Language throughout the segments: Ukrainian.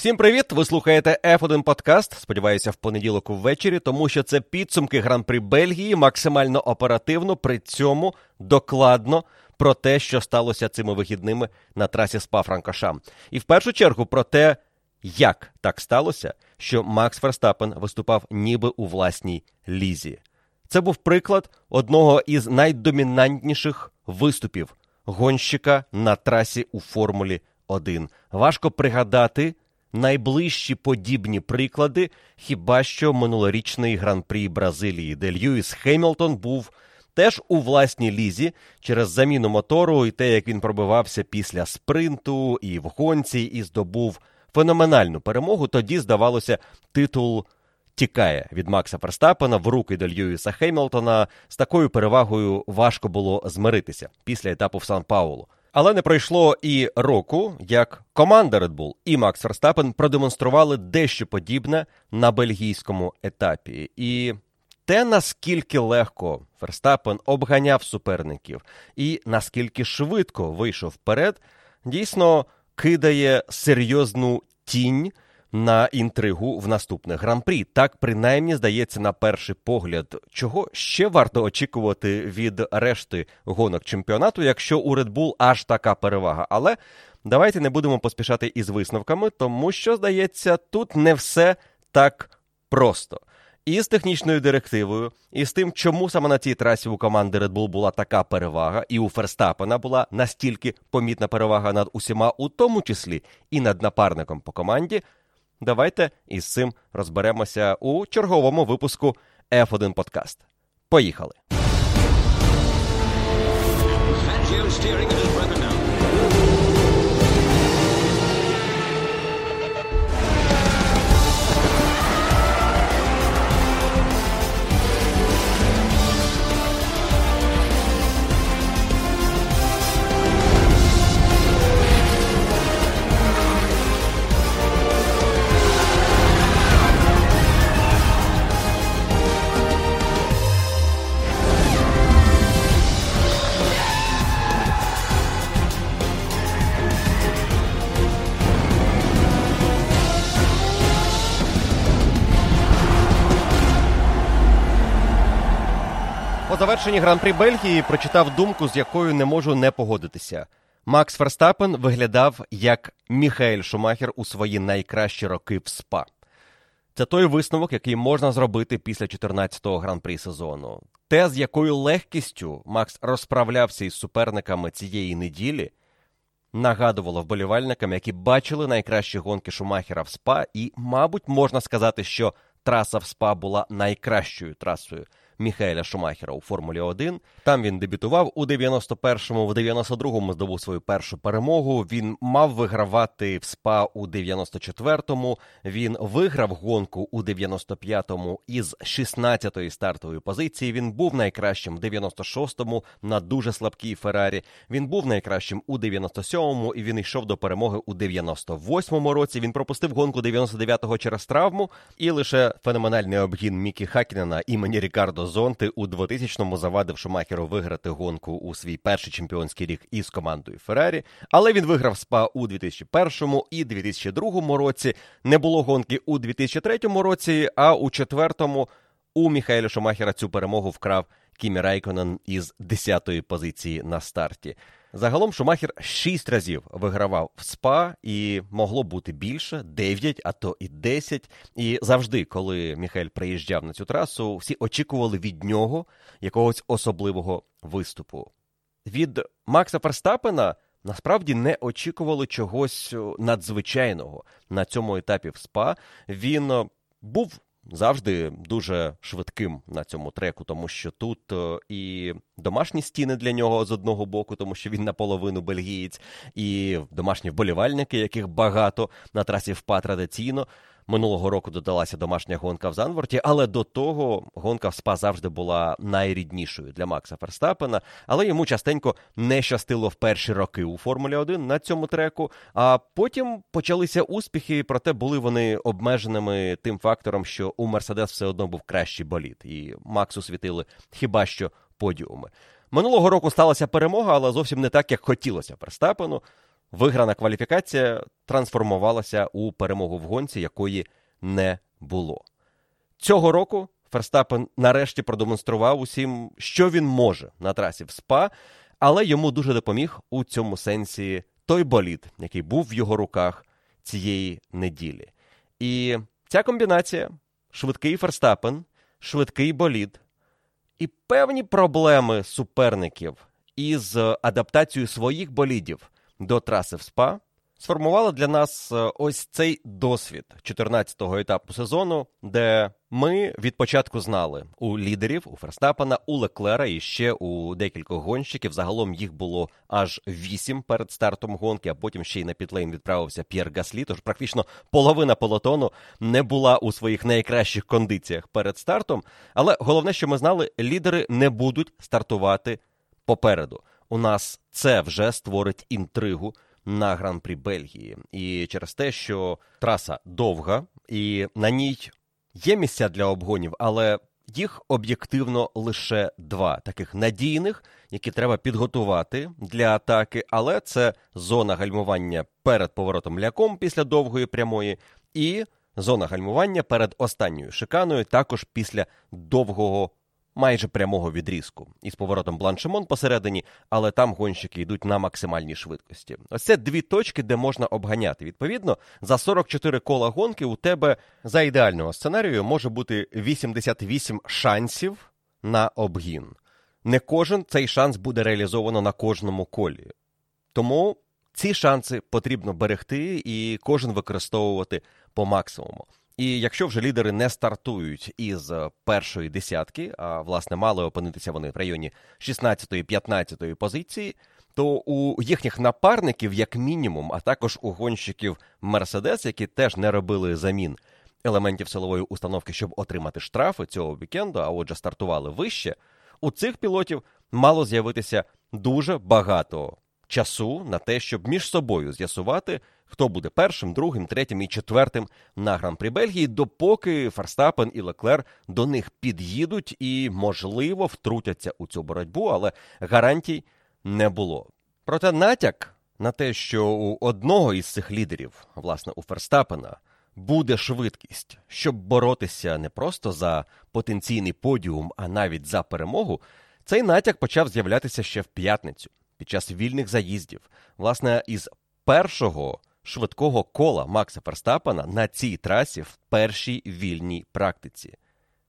Всім привіт! Ви слухаєте F1 подкаст. Сподіваюся, в понеділок ввечері, тому що це підсумки гран-при Бельгії максимально оперативно, при цьому докладно про те, що сталося цими вихідними на трасі спа франкошам І в першу чергу про те, як так сталося, що Макс Ферстапен виступав ніби у власній лізі. Це був приклад одного із найдомінантніших виступів гонщика на трасі у Формулі 1. Важко пригадати найближчі подібні приклади, хіба що минулорічний гран-прі Бразилії, де Льюіс Хемілтон був теж у власній лізі через заміну мотору і те, як він пробивався після спринту і в гонці, і здобув феноменальну перемогу. Тоді, здавалося, титул. Тікає від Макса Ферстапена в руки до Льюіса Хеймлтона. З такою перевагою важко було змиритися після етапу в Сан Паулу. Але не пройшло і року, як команда Red Bull і Макс Ферстапен продемонстрували дещо подібне на бельгійському етапі. І те, наскільки легко Ферстапен обганяв суперників і наскільки швидко вийшов вперед, дійсно кидає серйозну тінь на інтригу в наступних гран-прі. Так принаймні здається на перший погляд, чого ще варто очікувати від решти гонок чемпіонату, якщо у Red Bull аж така перевага. Але давайте не будемо поспішати із висновками, тому що здається, тут не все так просто. І з технічною директивою, і з тим, чому саме на цій трасі у команди Red Bull була така перевага, і у Ферстапена була настільки помітна перевага над усіма, у тому числі і над напарником по команді. Давайте із цим розберемося у черговому випуску F1 Подкаст. Поїхали! Завершенні гран-прі Бельгії прочитав думку, з якою не можу не погодитися. Макс Ферстапен виглядав як Міхаель Шумахер у свої найкращі роки в СПА. Це той висновок, який можна зробити після 14-го гран-прі сезону. Те, з якою легкістю Макс розправлявся із суперниками цієї неділі, нагадувало вболівальникам, які бачили найкращі гонки Шумахера в СПА, і, мабуть, можна сказати, що траса в СПА була найкращою трасою Міхаеля Шумахера у Формулі 1. Там він дебютував у 91-му, в 92-му здобув свою першу перемогу. Він мав вигравати в СПА у 94-му. Він виграв гонку у 95-му із 16-ї стартової позиції. Він був найкращим в 96-му на дуже слабкій Феррарі. Він був найкращим у 97-му і він йшов до перемоги у 98-му році. Він пропустив гонку 99-го через травму, і лише феноменальний обгін Мікі Хакінена імені Рікардо Зонти у 2000-му завадив Шумахеру виграти гонку у свій перший чемпіонський рік із командою Феррарі. Але він виграв СПА у 2001 і 2002 році. Не було гонки у 2003 році, а у четвертому у Міхаеля Шумахера цю перемогу вкрав Кімі Райконен із 10-ї позиції на старті. Загалом Шумахер шість разів вигравав в СПА, і могло бути більше дев'ять, а то і десять. І завжди, коли Міхель приїжджав на цю трасу, всі очікували від нього якогось особливого виступу. Від Макса Ферстапена насправді не очікували чогось надзвичайного на цьому етапі в СПА. Він був завжди дуже швидким на цьому треку, тому що тут е, і домашні стіни для нього з одного боку, тому що він наполовину бельгієць, і домашні вболівальники, яких багато на трасі впа традиційно. Минулого року додалася домашня гонка в Занворті, але до того гонка в СПА завжди була найріднішою для Макса Ферстапена. Але йому частенько не щастило в перші роки у Формулі 1 на цьому треку. А потім почалися успіхи, проте були вони обмеженими тим фактором, що у Мерседес все одно був кращий боліт, і Максу світили хіба що подіуми. Минулого року сталася перемога, але зовсім не так, як хотілося Ферстапену. Виграна кваліфікація трансформувалася у перемогу в гонці, якої не було. Цього року Ферстапен нарешті продемонстрував усім, що він може на трасі в СПА, але йому дуже допоміг у цьому сенсі той болід, який був в його руках цієї неділі. І ця комбінація швидкий Ферстапен, швидкий болід і певні проблеми суперників із адаптацією своїх болідів до траси в СПА сформувала для нас е, ось цей досвід 14-го етапу сезону, де ми від початку знали у лідерів, у Ферстапена, у Леклера і ще у декількох гонщиків. Загалом їх було аж вісім перед стартом гонки, а потім ще й на пітлейн відправився П'єр Гаслі. Тож практично половина полотону не була у своїх найкращих кондиціях перед стартом. Але головне, що ми знали, лідери не будуть стартувати попереду. У нас це вже створить інтригу на гран-прі Бельгії. І через те, що траса довга, і на ній є місця для обгонів, але їх об'єктивно лише два таких надійних, які треба підготувати для атаки. Але це зона гальмування перед поворотом ляком після довгої прямої, і зона гальмування перед останньою шиканою, також після довгого майже прямого відрізку із поворотом Бланшемон посередині, але там гонщики йдуть на максимальній швидкості. Ось це дві точки, де можна обганяти. Відповідно, за 44 кола гонки у тебе за ідеального сценарію може бути 88 шансів на обгін. Не кожен цей шанс буде реалізовано на кожному колі. Тому ці шанси потрібно берегти і кожен використовувати по максимуму. І якщо вже лідери не стартують із е, першої десятки, а власне мали опинитися вони в районі 16-15 позиції, то у їхніх напарників, як мінімум, а також у гонщиків Мерседес, які теж не робили замін елементів силової установки, щоб отримати штрафи цього вікенду, а отже, стартували вище, у цих пілотів мало з'явитися дуже багато часу на те, щоб між собою з'ясувати, хто буде першим, другим, третім і четвертим на гран-прі Бельгії, допоки Ферстапен і Леклер до них під'їдуть і, можливо, втрутяться у цю боротьбу, але гарантій не було. Проте натяк на те, що у одного із цих лідерів, власне, у Ферстапена, буде швидкість, щоб боротися не просто за потенційний подіум, а навіть за перемогу, цей натяк почав з'являтися ще в п'ятницю під час вільних заїздів. Власне, із першого швидкого кола Макса Ферстапена на цій трасі в першій вільній практиці.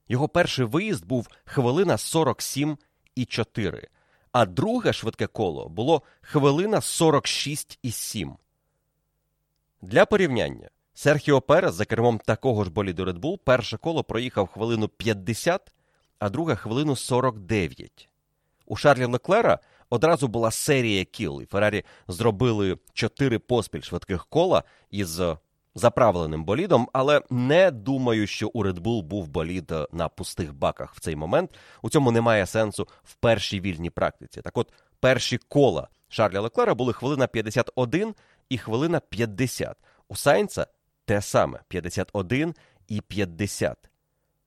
Його перший виїзд був хвилина 47,4, а друге швидке коло було хвилина 46,7. Для порівняння Серхіо Перес за кермом такого ж боліду Red Bull перше коло проїхав хвилину 50, а друге хвилину 49. У Шарлі Леклера одразу була серія кіл, і Феррарі зробили чотири поспіль швидких кола із заправленим болідом, але не думаю, що у Red Bull був болід на пустих баках в цей момент. У цьому немає сенсу в першій вільній практиці. Так от, перші кола Шарля Леклера були хвилина 51 і хвилина 50. У Сайнца те саме 51 і 50.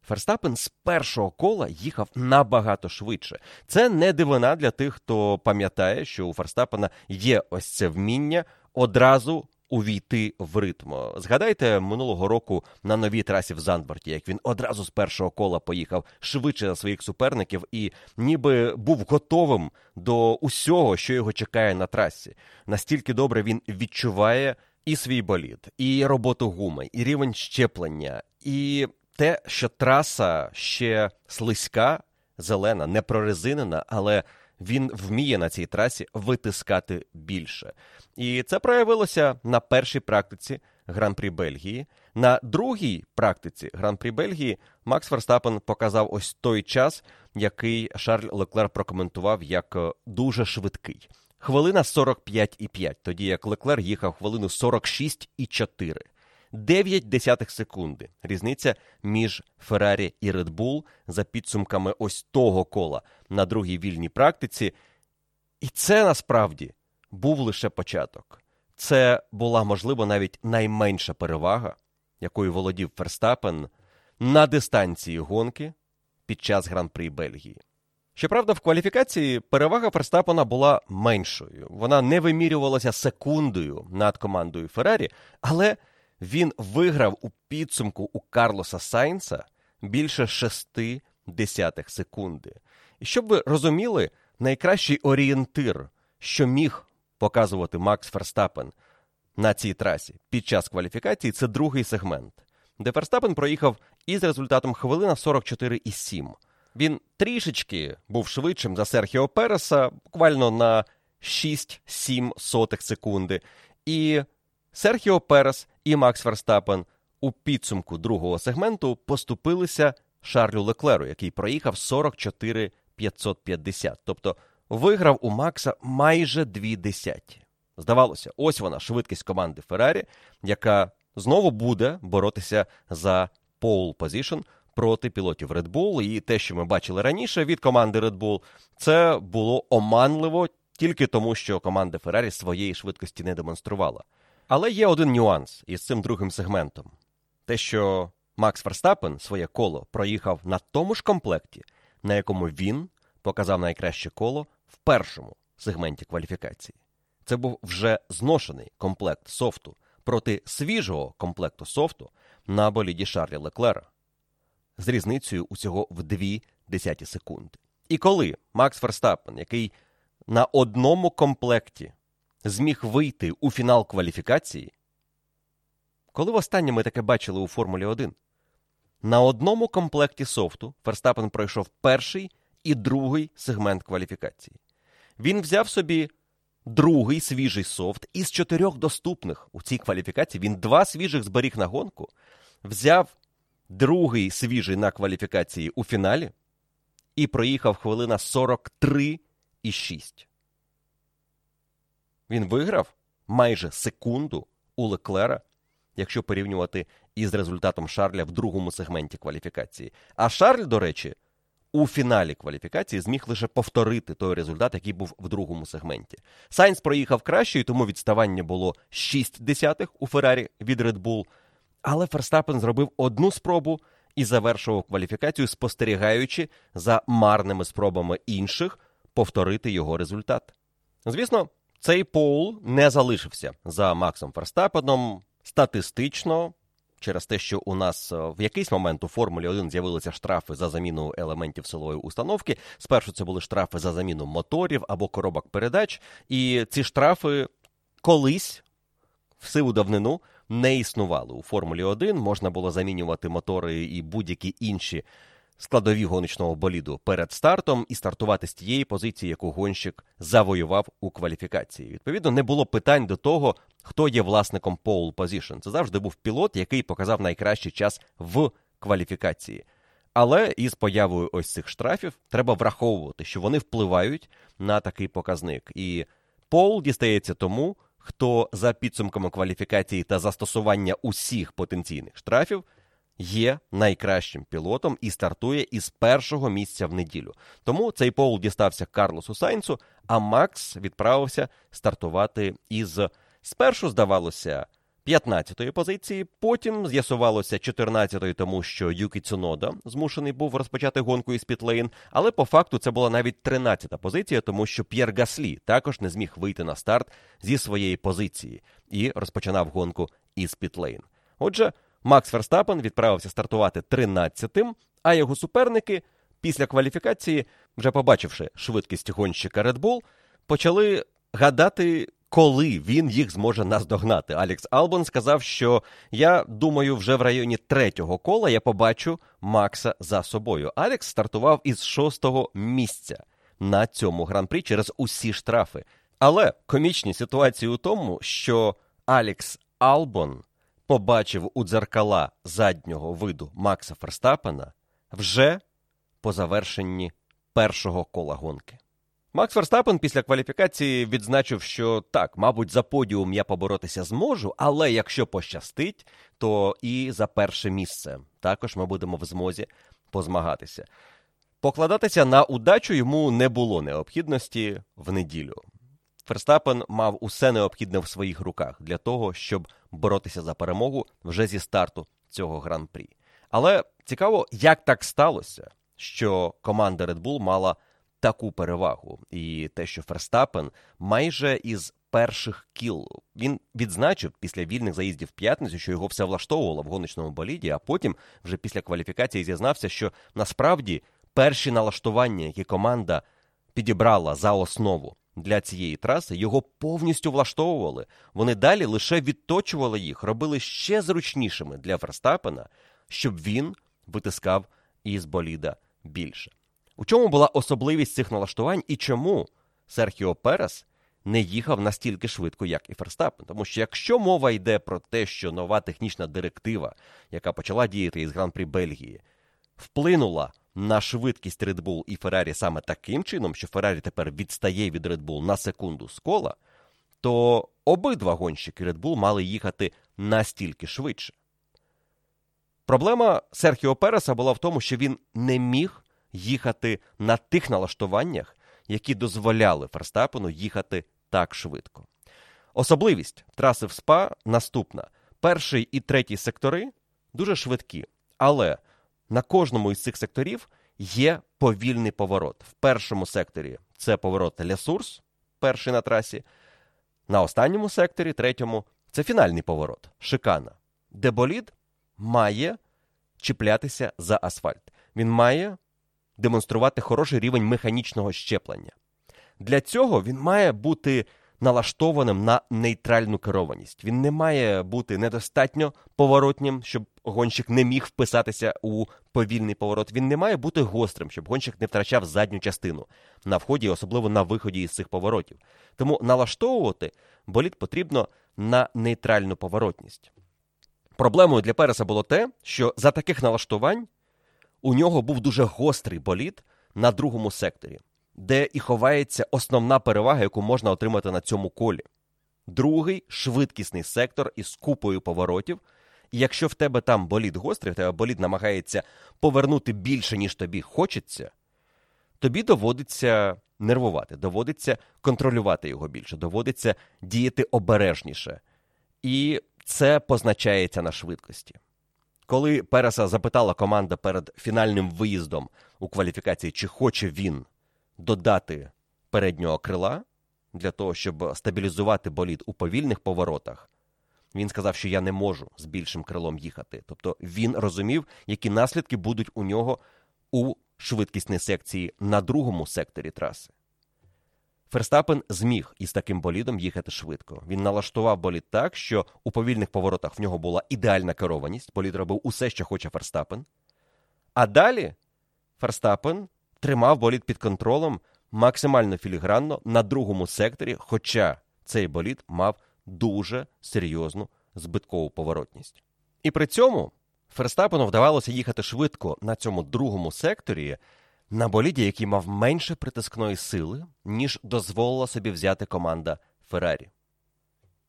Ферстапен з першого кола їхав набагато швидше. Це не дивина для тих, хто пам'ятає, що у Ферстапена є ось це вміння одразу увійти в ритм. Згадайте минулого року на новій трасі в Зандборті, як він одразу з першого кола поїхав швидше за своїх суперників і ніби був готовим до усього, що його чекає на трасі. Настільки добре він відчуває і свій болід, і роботу гуми, і рівень щеплення, і те, що траса ще слизька, зелена, не прорезинена, але він вміє на цій трасі витискати більше. І це проявилося на першій практиці Гран-прі Бельгії. На другій практиці Гран-прі Бельгії Макс Верстапен показав ось той час, який Шарль Леклер прокоментував як дуже швидкий. Хвилина 45,5, тоді як Леклер їхав хвилину 46,4. 9 десятих секунди. Різниця між Феррарі і Red Bull за підсумками ось того кола на другій вільній практиці. І це насправді був лише початок. Це була, можливо, навіть найменша перевага, якою володів Ферстапен на дистанції гонки під час гран-прі Бельгії. Щоправда, в кваліфікації перевага Ферстапена була меншою. Вона не вимірювалася секундою над командою Феррарі, але він виграв у підсумку у Карлоса Сайнса більше 6 десятих секунди. І щоб ви розуміли, найкращий орієнтир, що міг показувати Макс Ферстапен на цій трасі під час кваліфікації, це другий сегмент, де Ферстапен проїхав із результатом хвилина 44,7. Він трішечки був швидшим за Серхіо Переса, буквально на 6-7 сотих секунди. І Серхіо Перес і Макс Ферстапен у підсумку другого сегменту поступилися Шарлю Леклеру, який проїхав 44 550. Тобто виграв у Макса майже дві десяті. Здавалося, ось вона швидкість команди Феррарі, яка знову буде боротися за pole position проти пілотів Red Bull. І те, що ми бачили раніше від команди Red Bull, це було оманливо тільки тому, що команда Феррарі своєї швидкості не демонструвала. Але є один нюанс із цим другим сегментом: те, що Макс Ферстапен своє коло проїхав на тому ж комплекті, на якому він показав найкраще коло в першому сегменті кваліфікації. Це був вже зношений комплект софту проти свіжого комплекту софту на боліді Шарлі Леклера з різницею усього в 2 десяті секунди. І коли Макс Ферстапен, який на одному комплекті зміг вийти у фінал кваліфікації, коли востаннє ми таке бачили у Формулі 1, на одному комплекті софту Ферстапен пройшов перший і другий сегмент кваліфікації. Він взяв собі другий свіжий софт із чотирьох доступних у цій кваліфікації. Він два свіжих зберіг на гонку, взяв другий свіжий на кваліфікації у фіналі і проїхав хвилина 43,6. Він виграв майже секунду у Леклера, якщо порівнювати із результатом Шарля в другому сегменті кваліфікації. А Шарль, до речі, у фіналі кваліфікації зміг лише повторити той результат, який був в другому сегменті. Сайнс проїхав краще, і тому відставання було 6 десятих у Феррарі від Red Bull. Але Ферстапен зробив одну спробу і завершував кваліфікацію, спостерігаючи за марними спробами інших повторити його результат. Звісно, цей пол не залишився за Максом Ферстапеном статистично через те, що у нас е, в якийсь момент у Формулі 1 з'явилися штрафи за заміну елементів силової установки. Спершу це були штрафи за заміну моторів або коробок передач, і ці штрафи колись в сиву давнину не існували у Формулі 1. Можна було замінювати мотори і будь-які інші складові гоночного боліду перед стартом і стартувати з тієї позиції, яку гонщик завоював у кваліфікації. Відповідно, не було питань до того, хто є власником pole position. Це завжди був пілот, який показав найкращий час в кваліфікації. Але із появою ось цих штрафів треба враховувати, що вони впливають на такий показник. І пол дістається тому, хто за підсумками кваліфікації та застосування усіх потенційних штрафів є найкращим пілотом і стартує із першого місця в неділю. Тому цей пол дістався Карлосу Сайнцу, а Макс відправився стартувати із спершу, здавалося, 15-ї позиції, потім з'ясувалося 14-ї, тому що Юкі Цунода змушений був розпочати гонку із Пітлейн, але по факту це була навіть 13-та позиція, тому що П'єр Гаслі також не зміг вийти на старт зі своєї позиції і розпочинав гонку із Пітлейн. Отже, Макс Верстапен відправився стартувати 13-тим, а його суперники після кваліфікації, вже побачивши швидкість гонщика Red Bull, почали гадати, коли він їх зможе наздогнати. Алекс Албон сказав, що я думаю, вже в районі третього кола я побачу Макса за собою. Алекс стартував із шостого місця на цьому гран-прі через усі штрафи. Але комічні ситуації у тому, що Алекс Албон побачив у дзеркала заднього виду Макса Ферстапена вже по завершенні першого кола гонки. Макс Ферстапен після кваліфікації відзначив, що так, мабуть, за подіум я поборотися зможу, але якщо пощастить, то і за перше місце також ми будемо в змозі позмагатися. Покладатися на удачу йому не було необхідності в неділю. Ферстапен мав усе необхідне в своїх руках для того, щоб боротися за перемогу вже зі старту цього гран-прі. Але цікаво, як так сталося, що команда Red Bull мала таку перевагу. І те, що Ферстапен майже із перших кіл він відзначив після вільних заїздів в п'ятницю, що його все влаштовувало в гоночному боліді, а потім, вже після кваліфікації, зізнався, що насправді перші налаштування, які команда підібрала за основу для цієї траси, його повністю влаштовували. Вони далі лише відточували їх, робили ще зручнішими для Ферстапена, щоб він витискав із боліда більше. У чому була особливість цих налаштувань і чому Серхіо Перес не їхав настільки швидко, як і Ферстапен? Тому що якщо мова йде про те, що нова технічна директива, яка почала діяти із Гран-прі Бельгії, вплинула на швидкість Red Bull і Феррарі саме таким чином, що Феррарі тепер відстає від Red Bull на секунду з кола, то обидва гонщики Red Bull мали їхати настільки швидше. Проблема Серхіо Переса була в тому, що він не міг їхати на тих налаштуваннях, які дозволяли Ферстапену їхати так швидко. Особливість траси в СПА наступна: перший і третій сектори дуже швидкі, але на кожному із цих секторів є повільний поворот. В першому секторі це поворот Лесурс, перший на трасі. На останньому секторі, третьому, це фінальний поворот шикана, де болід має чіплятися за асфальт. Він має демонструвати хороший рівень механічного щеплення. Для цього він має бути налаштованим на нейтральну керованість. Він не має бути недостатньо поворотнім, щоб гонщик не міг вписатися у повільний поворот. Він не має бути гострим, щоб гонщик не втрачав задню частину на вході, особливо на виході із цих поворотів. Тому налаштовувати болід потрібно на нейтральну поворотність. Проблемою для Переса було те, що за таких налаштувань у нього був дуже гострий болід на другому секторі де і ховається основна перевага, яку можна отримати на цьому колі. Другий швидкісний сектор із купою поворотів. І якщо в тебе там болід гострий, в тебе болід намагається повернути більше, ніж тобі хочеться, тобі доводиться нервувати, доводиться контролювати його більше, доводиться діяти обережніше. І це позначається на швидкості. Коли Переса запитала команда перед фінальним виїздом у кваліфікації, чи хоче він додати переднього крила для того, щоб стабілізувати болід у повільних поворотах. Він сказав, що я не можу з більшим крилом їхати. Тобто він розумів, які наслідки будуть у нього у швидкісній секції на другому секторі траси. Ферстапен зміг із таким болідом їхати швидко. Він налаштував болід так, що у повільних поворотах в нього була ідеальна керованість. Болід робив усе, що хоче Ферстапен. А далі Ферстапен тримав болід під контролем максимально філігранно на другому секторі, хоча цей болід мав дуже серйозну збиткову поворотність. І при цьому Ферстапену вдавалося їхати швидко на цьому другому секторі на боліді, який мав менше притискної сили, ніж дозволила собі взяти команда Феррарі.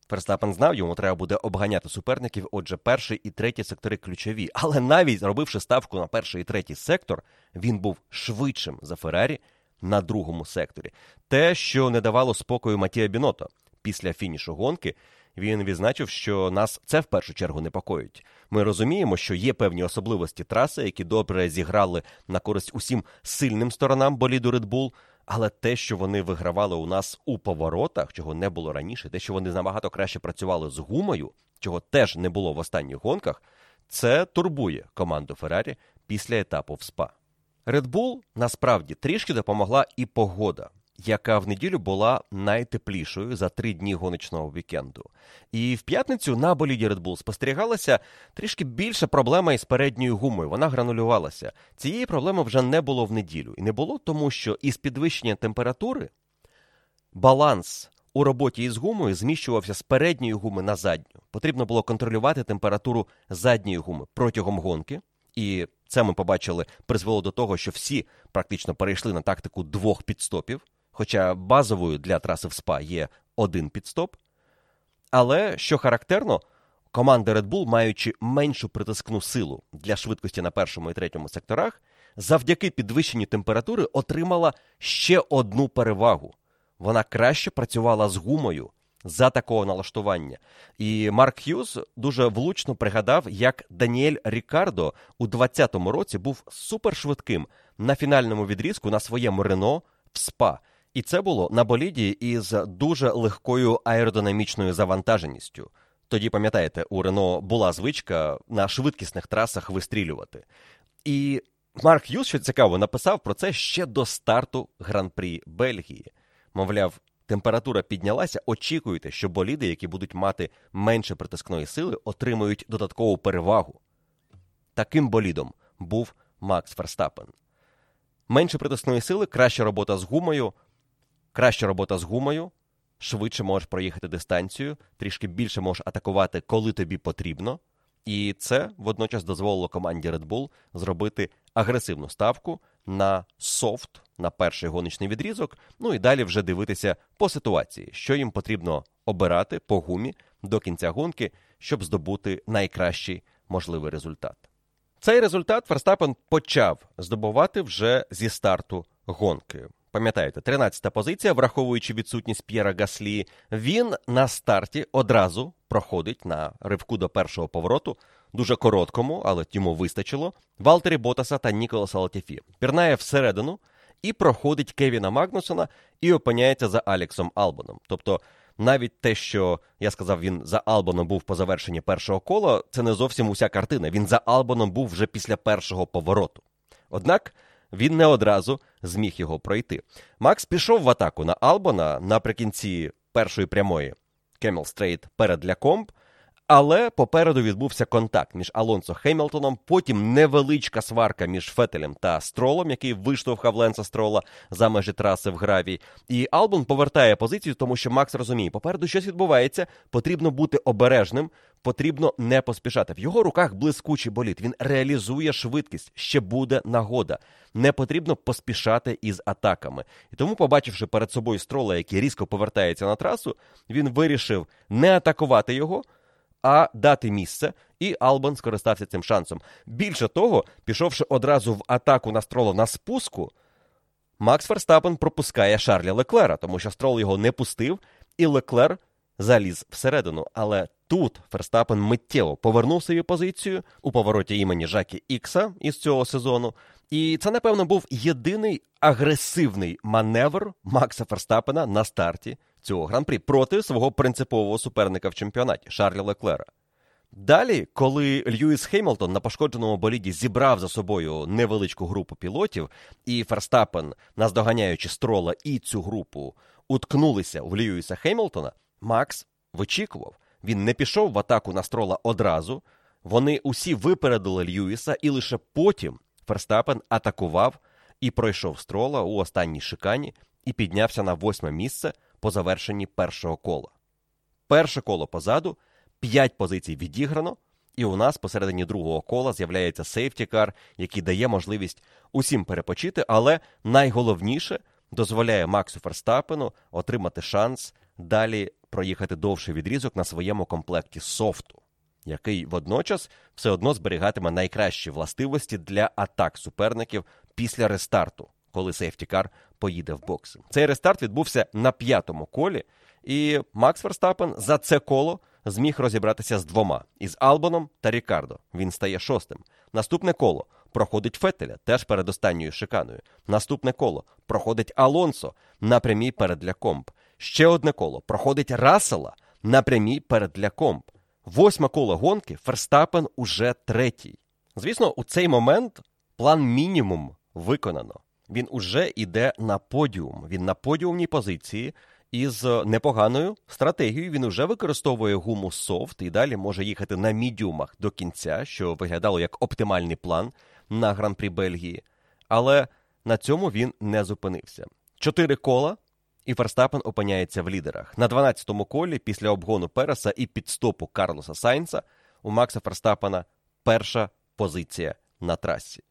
Ферстапен знав, йому треба буде обганяти суперників, отже, перший і третій сектори ключові. Але навіть робивши ставку на перший і третій сектор, він був швидшим за Феррарі на другому секторі. Те, що не давало спокою Матія Біното після фінішу гонки, він відзначив, що нас це в першу чергу непокоїть. Ми розуміємо, що є певні особливості траси, які добре зіграли на користь усім сильним сторонам боліду Red Bull, але те, що вони вигравали у нас у поворотах, чого не було раніше, те, що вони набагато краще працювали з гумою, чого теж не було в останніх гонках, це турбує команду Феррарі після етапу в СПА. Red Bull насправді трішки допомогла і погода яка в неділю була найтеплішою за три дні гоночного вікенду. І в п'ятницю на боліді Red Bull спостерігалася трішки більша проблема із передньою гумою. Вона гранулювалася. Цієї проблеми вже не було в неділю. І не було тому, що із підвищенням температури баланс у роботі із гумою зміщувався з передньої гуми на задню. Потрібно було контролювати температуру задньої гуми протягом гонки. І це ми побачили призвело до того, що всі практично перейшли на тактику двох підстопів. Хоча базовою для траси в СПА є один підстоп. Але що характерно, команда Red Bull, маючи меншу притискну силу для швидкості на першому і третьому секторах, завдяки підвищенню температури отримала ще одну перевагу. Вона краще працювала з гумою за такого налаштування. І Марк Х'юз дуже влучно пригадав, як Даніель Рікардо у 2020 році був супершвидким на фінальному відрізку на своєму Рено в спа. І це було на боліді із дуже легкою аеродинамічною завантаженістю. Тоді, пам'ятаєте, у Рено була звичка на швидкісних трасах вистрілювати. І Марк Юс, що цікаво, написав про це ще до старту гран-прі Бельгії. Мовляв, температура піднялася, очікуйте, що боліди, які будуть мати менше притискної сили, отримують додаткову перевагу. Таким болідом був Макс Ферстапен. Менше притискної сили, краща робота з гумою, краща робота з гумою, швидше можеш проїхати дистанцію, трішки більше можеш атакувати, коли тобі потрібно. І це водночас дозволило команді Red Bull зробити агресивну ставку на софт, на перший гоночний відрізок. Ну і далі вже дивитися по ситуації, що їм потрібно обирати по гумі до кінця гонки, щоб здобути найкращий можливий результат. Цей результат Ферстапен почав здобувати вже зі старту гонки. Пам'ятаєте, 13-та позиція, враховуючи відсутність П'єра Гаслі, він на старті одразу проходить на ривку до першого повороту, дуже короткому, але йому вистачило. Валтері Ботаса та Ніколаса Латіфі. Пірнає всередину і проходить Кевіна Магнусона і опиняється за Алексом Албоном. Тобто, навіть те, що я сказав, він за Албоном був по завершенні першого кола, це не зовсім уся картина. Він за Албоном був вже після першого повороту. Однак він не одразу зміг його пройти. Макс пішов в атаку на Албона наприкінці першої прямої Kemmel Straight перед Ле-Комб, але попереду відбувся контакт між Алонсо Хемілтоном. Потім невеличка сварка між Фетелем та Стролом, який виштовхав Ленса Строла за межі траси в гравій. І Албон повертає позицію, тому що Макс розуміє, попереду щось відбувається, потрібно бути обережним, потрібно не поспішати. В його руках блискучий боліт. Він реалізує швидкість, ще буде нагода. Не потрібно поспішати із атаками. І тому, побачивши перед собою строла, який різко повертається на трасу, він вирішив не атакувати його а дати місце, і Албан скористався цим шансом. Більше того, пішовши одразу в атаку на строла на спуску, Макс Ферстапен пропускає Шарля Леклера, тому що Стролл його не пустив, і Леклер заліз всередину. Але тут Ферстапен миттєво повернув свою позицію у повороті імені Жакі Ікса із цього сезону. І це, напевно, був єдиний агресивний маневр Макса Ферстапена на старті цього гран-прі проти свого принципового суперника в чемпіонаті Шарля Леклера. Далі, коли Льюіс Хемілтон на пошкодженому боліді зібрав за собою невеличку групу пілотів, і Ферстапен, наздоганяючи строла і цю групу, уткнулися в Льюіса Хеймлтона, Макс вичікував. Він не пішов в атаку на строла одразу. Вони усі випередили Льюіса, і лише потім Ферстапен атакував і пройшов строла у останній шикані і піднявся на восьме місце по завершенні першого кола. Перше коло позаду, п'ять позицій відіграно, і у нас посередині другого кола з'являється сейфтікар, який дає можливість усім перепочити, але найголовніше дозволяє Максу Ферстапену отримати шанс далі проїхати довший відрізок на своєму комплекті софту, який водночас все одно зберігатиме найкращі властивості для атак суперників після рестарту коли сейфтікар поїде в бокси. Цей рестарт відбувся на п'ятому колі, і Макс Верстапен за це коло зміг розібратися з двома із Албоном та Рікардо. Він стає шостим. Наступне коло проходить Фетеля, теж перед останньою шиканою. Наступне коло проходить Алонсо на прямій перед Лякомб. Ще одне коло проходить Рассела на прямій перед Лякомб. Восьме коло гонки Ферстапен уже третій. Звісно, у цей момент план мінімум виконано. Він уже йде на подіум. Він на подіумній позиції із непоганою стратегією. Він уже використовує гуму софт і далі може їхати на мідіумах до кінця, що виглядало як оптимальний план на гран-прі Бельгії. Але на цьому він не зупинився. Чотири кола. І Ферстапен опиняється в лідерах. На 12-му колі після обгону Переса і підстопу Карлоса Сайнца у Макса Ферстапена перша позиція на трасі.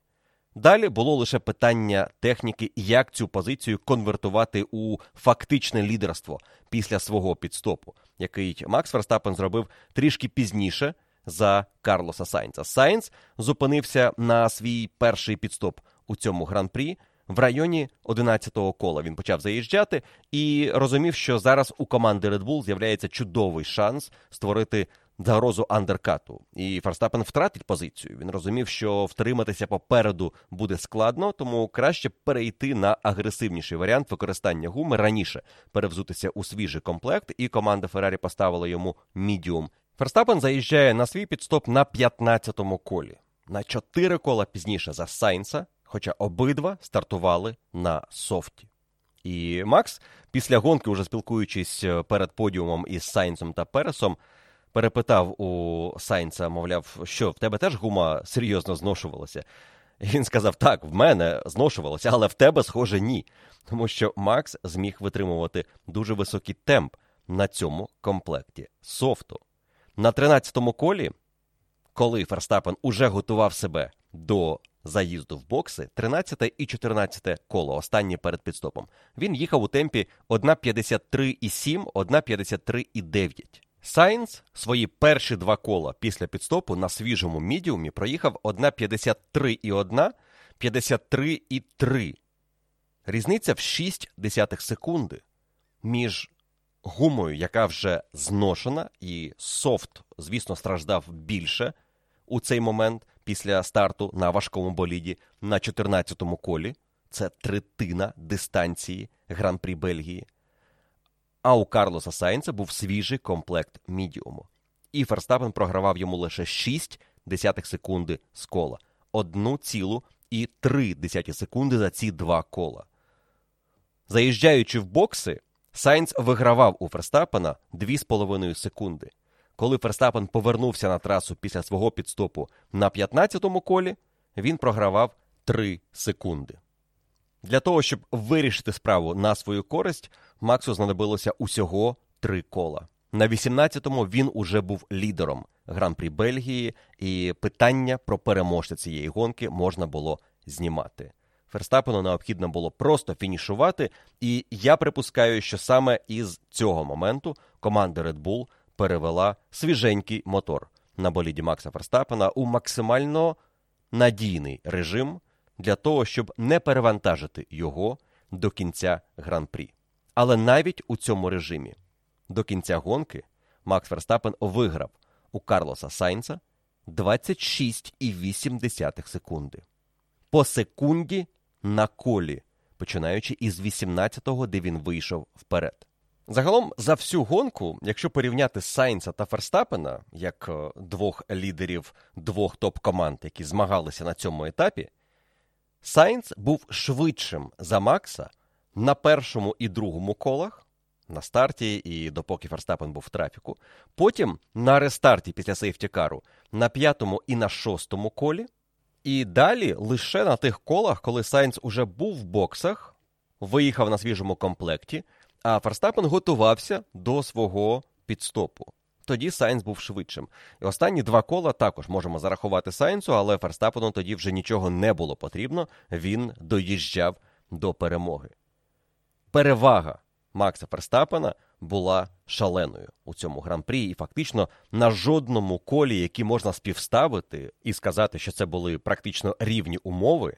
Далі було лише питання техніки, як цю позицію конвертувати у фактичне лідерство після свого підстопу, який Макс Верстапен зробив трішки пізніше за Карлоса Сайнца. Сайнц зупинився на свій перший підстоп у цьому гран-прі. В районі 11-го кола він почав заїжджати і розумів, що зараз у команди Red Bull з'являється чудовий шанс створити загрозу андеркату, і Ферстапен втратить позицію. Він розумів, що втриматися попереду буде складно, тому краще перейти на агресивніший варіант використання гуми раніше перевзутися у свіжий комплект, і команда Феррарі поставила йому мідіум. Ферстапен заїжджає на свій підстоп на 15-му колі, на 4 кола пізніше за Сайнса, хоча обидва стартували на софті. І Макс, після гонки, уже спілкуючись е, перед подіумом із Сайнсом та Пересом, перепитав у Сайнса, мовляв, що в тебе теж гума серйозно зношувалася. І Він сказав: так, в мене зношувалося, але в тебе, схоже, ні. Тому що Макс зміг витримувати дуже високий темп на цьому комплекті софту. На 13-му колі, коли Ферстапен уже готував себе до заїзду в бокси, 13 і 14 коло, останнє перед пітстопом, він їхав у темпі 1.53,7, 1.53,9. Сайнс свої перші два кола після пітстопу на свіжому мідіумі проїхав 1.53,1, 53,3. Різниця в 6 десятих секунди між гумою, яка вже зношена, і софт, звісно, страждав більше у цей момент після старту на важкому боліді на 14-му колі. Це третина дистанції Гран-прі Бельгії. А у Карлоса Сайнца був свіжий комплект мідіуму. І Ферстапен програвав йому лише 6 десятих секунди з кола. Одну цілу і 3 десяті секунди за ці два кола. Заїжджаючи в бокси, Сайнц вигравав у Ферстапена 2,5 секунди. Коли Ферстапен повернувся на трасу після свого підстопу на 15-му колі, він програвав 3 секунди. Для того, щоб вирішити справу на свою користь, Максу знадобилося усього три кола. На 18-му він уже був лідером гран-прі Бельгії, і питання про переможця цієї гонки можна було знімати. Ферстапену необхідно було просто фінішувати, і я припускаю, що саме із цього моменту команда Red Bull перевела свіженький мотор на боліді Макса Ферстапена у максимально надійний режим для того, щоб не перевантажити його до кінця гран-прі. Але навіть у цьому режимі до кінця гонки Макс Ферстапен виграв у Карлоса Сайнца 26,8 секунди. По секунді на колі, починаючи із 18-го, де він вийшов вперед. Загалом за всю гонку, якщо порівняти Сайнца та Ферстапена як е, двох лідерів двох топ-команд, які змагалися на цьому етапі, Сайнц був швидшим за Макса на першому і другому колах на старті, і допоки Ферстапен був в трафіку. Потім на рестарті після сейфтікару на п'ятому і на шостому колі. І далі лише на тих колах, коли Сайнц уже був в боксах, виїхав на свіжому комплекті, а Ферстапен готувався до свого підстопу. Тоді Сайнц був швидшим. І останні два кола також можемо зарахувати Сайнцу, але Ферстапену тоді вже нічого не було потрібно. Він доїжджав до перемоги. Перевага Макса Ферстапена була шаленою у цьому гран-прі, і фактично на жодному колі, які можна співставити і сказати, що це були практично рівні умови,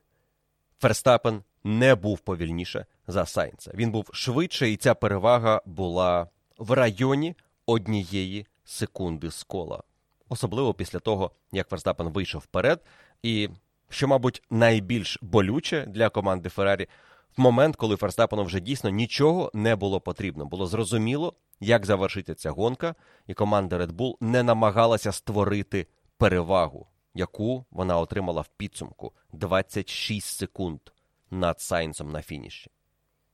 Ферстапен не був повільніше за Сайнца. Він був швидше, і ця перевага була в районі однієї секунди з кола. Особливо після того, як Ферстапен вийшов вперед, і що, мабуть, найбільш болюче для команди Феррарі, в момент, коли Ферстапену вже дійсно нічого не було потрібно. Було зрозуміло, як завершиться ця гонка, і команда Red Bull не намагалася створити перевагу, яку вона отримала в підсумку 26 секунд над Сайнсом на фініші.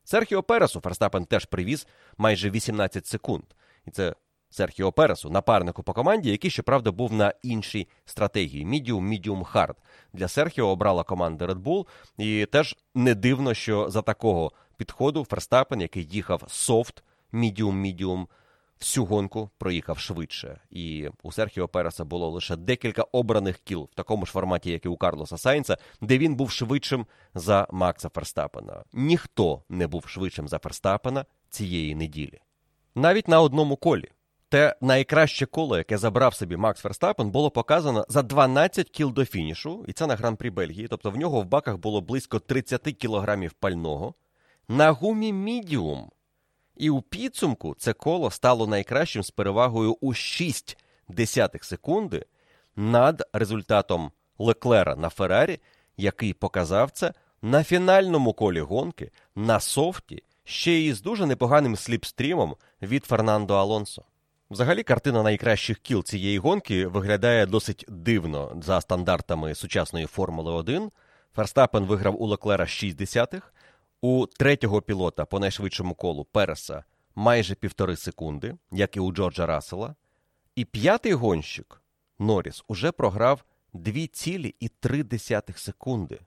Серхіо Пересу Ферстапен теж привіз майже 18 секунд. І це Серхіо Пересу, напарнику по команді, який, щоправда, був на іншій стратегії мідіум, мідіум хард. Для Серхіо обрала команда Red Bull, і теж не дивно, що за такого підходу Ферстапен, який їхав софт, мідіум, мідіум, всю гонку проїхав швидше. І у Серхіо Переса було лише декілька обраних кіл в такому ж форматі, як і у Карлоса Сайнса, де він був швидшим за Макса Ферстапена. Ніхто не був швидшим за Ферстапена цієї неділі. Навіть на одному колі. Те найкраще коло, яке забрав собі Макс Ферстапен, було показано за 12 кіл до фінішу, і це на гран-прі Бельгії. Тобто в нього в баках було близько 30 кілограмів пального. На гумі мідіум. І у підсумку це коло стало найкращим з перевагою у 6 десятих секунди над результатом Леклера на Феррарі, який показав це на фінальному колі гонки на софті, ще й з дуже непоганим сліпстрімом від Фернандо Алонсо. Взагалі, картина найкращих кіл цієї гонки виглядає досить дивно за стандартами сучасної Формули 1. Ферстапен виграв у Леклера 6 десятих, у третього пілота по найшвидшому колу Переса майже півтори секунди, як і у Джорджа Рассела. І п'ятий гонщик Норріс уже програв 2,3 секунди.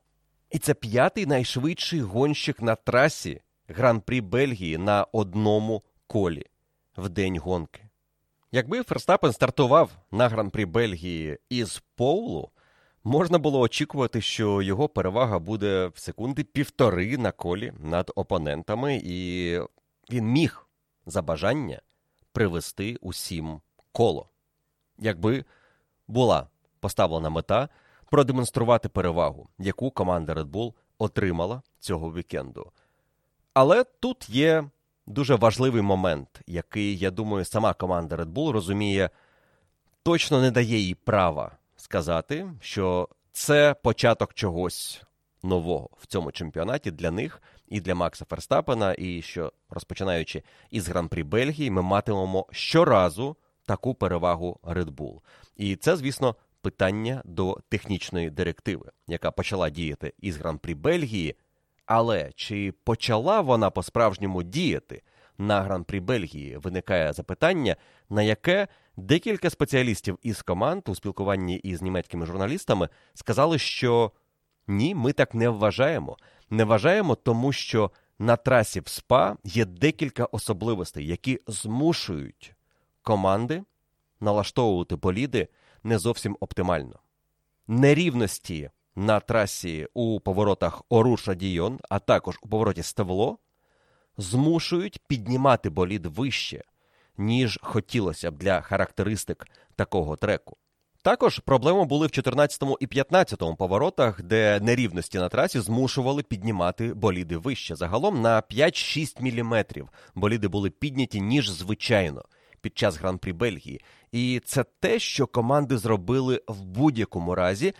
І це п'ятий найшвидший гонщик на трасі Гран-прі Бельгії на одному колі в день гонки. Якби Ферстапен стартував на Гран-прі Бельгії із Поулу, можна було очікувати, що його перевага буде в секунди півтори на колі над опонентами, і він міг за бажання привести усім коло. Якби була поставлена мета продемонструвати перевагу, яку команда Red Bull отримала цього вікенду. Але тут є дуже важливий момент, який, я думаю, сама команда Red Bull розуміє, точно не дає їй права сказати, що це початок чогось нового в цьому чемпіонаті для них і для Макса Ферстапена, і що розпочинаючи із гран-прі Бельгії, ми матимемо щоразу таку перевагу Red Bull. І це, звісно, питання до технічної директиви, яка почала діяти із гран-прі Бельгії. Але чи почала вона по-справжньому діяти на гран-прі Бельгії? Виникає запитання, на яке декілька спеціалістів із команд у спілкуванні із німецькими журналістами сказали, що ні, ми так не вважаємо. Не вважаємо, тому що на трасі в СПА є декілька особливостей, які змушують команди налаштовувати боліди не зовсім оптимально. Нерівності на трасі у поворотах Оруша Дійон, а також у повороті Стевло, змушують піднімати болід вище, ніж хотілося б для характеристик такого треку. Також проблеми були в 14 і 15 поворотах, де нерівності на трасі змушували піднімати боліди вище. Загалом на 5-6 мм боліди були підняті, ніж звичайно під час гран-прі Бельгії. І це те, що команди зробили в будь-якому разі,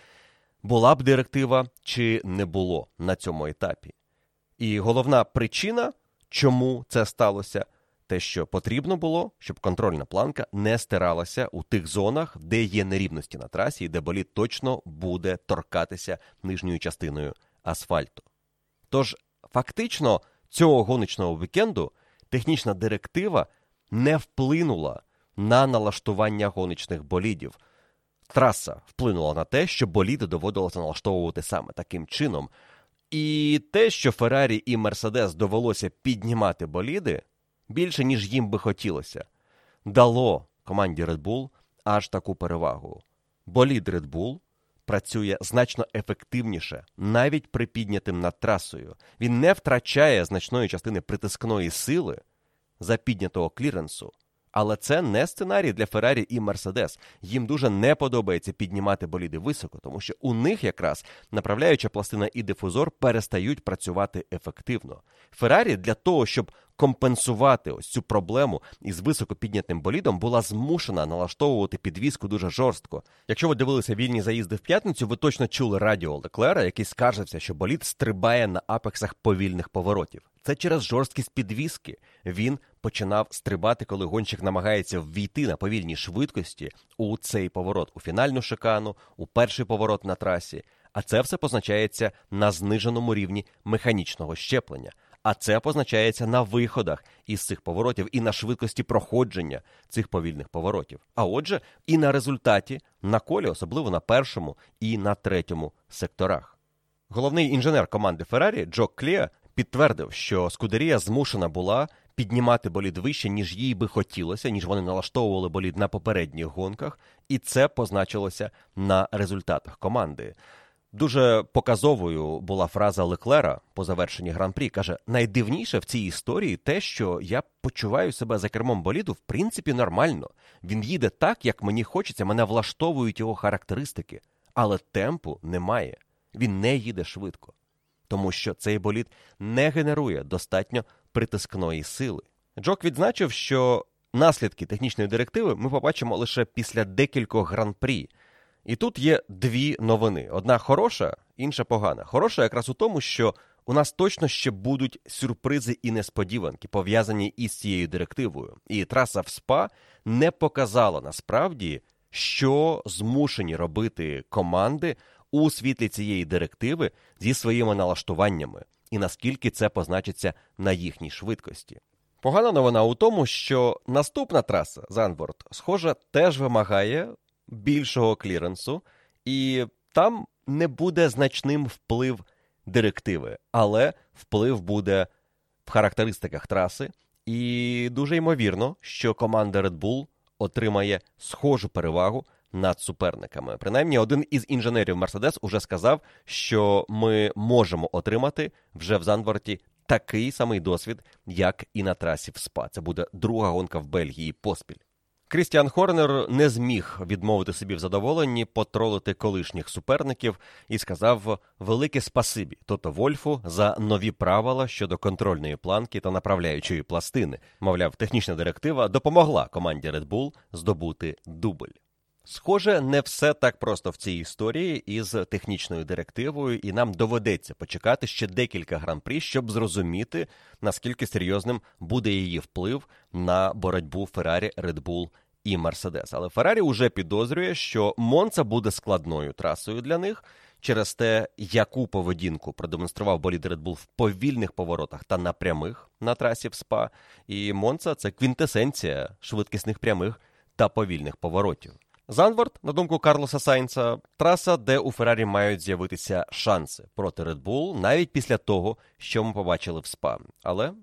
була б директива чи не було на цьому етапі. І головна причина, чому це сталося, те, що потрібно було, щоб контрольна планка не стиралася у тих зонах, де є нерівності на трасі, і де болід точно буде торкатися нижньою частиною асфальту. Тож, фактично, цього гоночного вікенду технічна директива не вплинула на налаштування гоночних болідів. Траса вплинула на те, що боліди доводилося налаштовувати саме таким чином. І те, що Феррарі і Мерседес довелося піднімати боліди більше, ніж їм би хотілося, дало команді Red Bull аж таку перевагу. Болід Red Bull працює значно ефективніше, навіть при піднятим над трасою. Він не втрачає значної частини притискної сили за піднятого кліренсу. Але це не сценарій для Феррарі і Мерседес. Їм дуже не подобається піднімати боліди високо, тому що у них якраз направляюча пластина і дифузор перестають працювати ефективно. Феррарі для того, щоб компенсувати ось цю проблему із високо піднятим болідом, була змушена налаштовувати підвіску дуже жорстко. Якщо ви дивилися вільні заїзди в п'ятницю, ви точно чули радіо Леклера, який скаржився, що болід стрибає на апексах повільних поворотів. Це через жорсткість підвіски. Він починав стрибати, коли гонщик намагається ввійти на повільній швидкості у цей поворот, у фінальну шикану, у перший поворот на трасі. А це все позначається на зниженому рівні механічного щеплення. А це позначається на виходах із цих поворотів і на швидкості проходження цих повільних поворотів. А отже, і на результаті на колі, особливо на першому і на третьому секторах. Головний інженер команди Феррарі Джо Кліа підтвердив, що Скудерія змушена була піднімати болід вище, ніж їй би хотілося, ніж вони налаштовували болід на попередніх гонках, і це позначилося на результатах команди. Дуже показовою була фраза Леклера по завершенні гран-прі. Каже: найдивніше в цій історії те, що я почуваю себе за кермом боліду в принципі нормально. Він їде так, як мені хочеться, мене влаштовують його характеристики, але темпу немає. Він не їде швидко тому що цей болід не генерує достатньо притискної сили. Джок відзначив, що наслідки технічної директиви ми побачимо лише після декількох гран-прі. І тут є дві новини: одна хороша, інша погана. Хороша якраз у тому, що у нас точно ще будуть сюрпризи і несподіванки, пов'язані із цією директивою. І траса в СПА не показала насправді, що змушені робити команди у світлі цієї директиви зі своїми налаштуваннями, і наскільки це позначиться на їхній швидкості. Погана новина у тому, що наступна траса Занворд, схоже, теж вимагає більшого кліренсу, і там не буде значним вплив директиви, але вплив буде в характеристиках траси, і дуже ймовірно, що команда Red Bull отримає схожу перевагу над суперниками. Принаймні, один із інженерів Мерседес уже сказав, що ми можемо отримати вже в Занворті такий самий досвід, як і на трасі в СПА. Це буде друга гонка в Бельгії поспіль. Крістіан Хорнер не зміг відмовити собі в задоволенні потролити колишніх суперників і сказав велике спасибі Тото Вольфу за нові правила щодо контрольної планки та направляючої пластини. Мовляв, технічна директива допомогла команді Red Bull здобути дубль. Схоже, не все так просто в цій історії із технічною директивою, і нам доведеться почекати ще декілька гран-прі, щоб зрозуміти, наскільки серйозним буде її вплив на боротьбу Феррарі, Bull і Мерседес. Але Феррарі вже підозрює, що Монца буде складною трасою для них через те, яку поведінку продемонстрував болід Bull в повільних поворотах та на прямих на трасі в СПА. І Монца це квінтесенція швидкісних прямих та повільних поворотів. Занворд, на думку Карлоса Сайнца, траса, де у Феррарі мають з'явитися шанси проти Red Bull навіть після того, що ми побачили в СПА. Але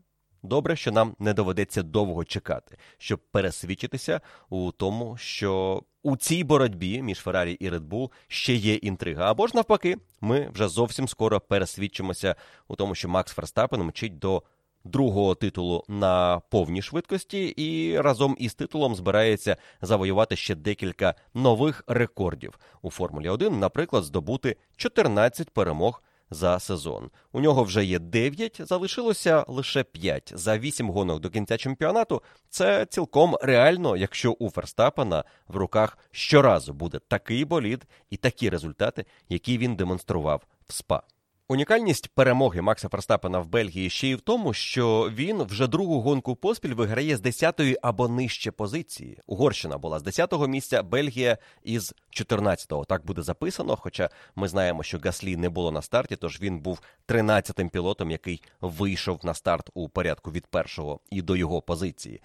добре, що нам не доведеться довго чекати, щоб пересвідчитися у тому, що у цій боротьбі між Феррарі і Red Bull ще є інтрига. Або ж навпаки, ми вже зовсім скоро пересвідчимося у тому, що Макс Ферстапен мчить до другого титулу на повній швидкості, і разом із титулом збирається завоювати ще декілька нових рекордів у Формулі 1, наприклад, здобути 14 перемог. За сезон у нього вже є 9, залишилося лише 5. за 8 гонок до кінця чемпіонату. Це цілком реально, якщо у Ферстапена в руках щоразу буде такий болід і такі результати, які він демонстрував в СПА. Унікальність перемоги Макса Ферстапена в Бельгії ще й в тому, що він вже другу гонку поспіль виграє з 10-ї або нижче позиції. Угорщина була з 10-го місця, Бельгія із 14-го. Так буде записано. Хоча ми знаємо, що Гаслі не було на старті, тож він був 13-тим пілотом, який вийшов на старт у порядку від першого і до його позиції.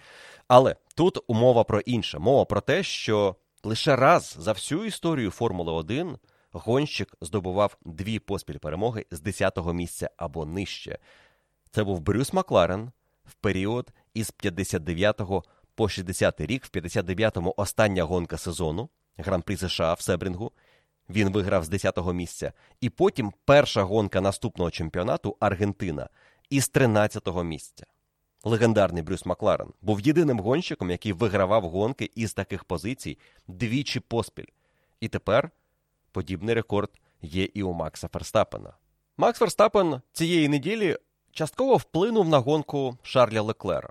Але тут умова про інше. Мова про те, що лише раз за всю історію Формули 1 гонщик здобував дві поспіль перемоги з 10-го місця або нижче. Це був Брюс Макларен в період із 59 по 60 рік. В 59-му остання гонка сезону Гран-прі США в Себрінгу. Він виграв з 10-го місця. І потім перша гонка наступного чемпіонату Аргентина із 13-го місця. Легендарний Брюс Макларен був єдиним гонщиком, який вигравав гонки із таких позицій двічі поспіль. І тепер Подібний рекорд є і у Макса Ферстапена. Макс Ферстапен цієї неділі частково вплинув на гонку Шарля Леклера.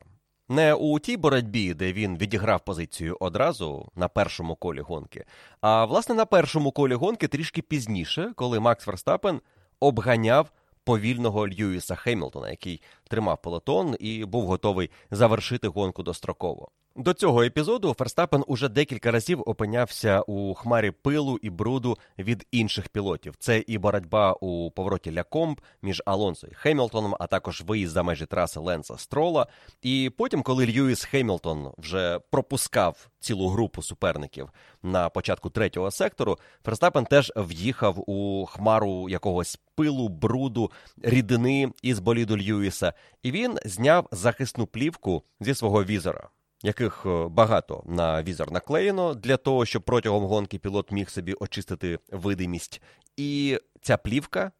Не у тій боротьбі, де він відіграв позицію одразу на першому колі гонки, а власне на першому колі гонки трішки пізніше, коли Макс Ферстапен обганяв повільного Льюіса Хемілтона, який тримав пелотон і був готовий завершити гонку достроково. До цього епізоду Ферстапен уже декілька разів опинявся у хмарі пилу і бруду від інших пілотів. Це і боротьба у повороті Лякомб між Алонсо і Хемілтоном, а також виїзд за межі траси Ленса Строла. І потім, коли Льюіс Хемілтон вже пропускав цілу групу суперників на початку третього сектору, Ферстапен теж в'їхав у хмару якогось пилу, бруду, рідини із боліду Льюіса, і він зняв захисну плівку зі свого візора яких е, багато на візор наклеєно для того, щоб протягом гонки пілот міг собі очистити видимість. І ця плівка,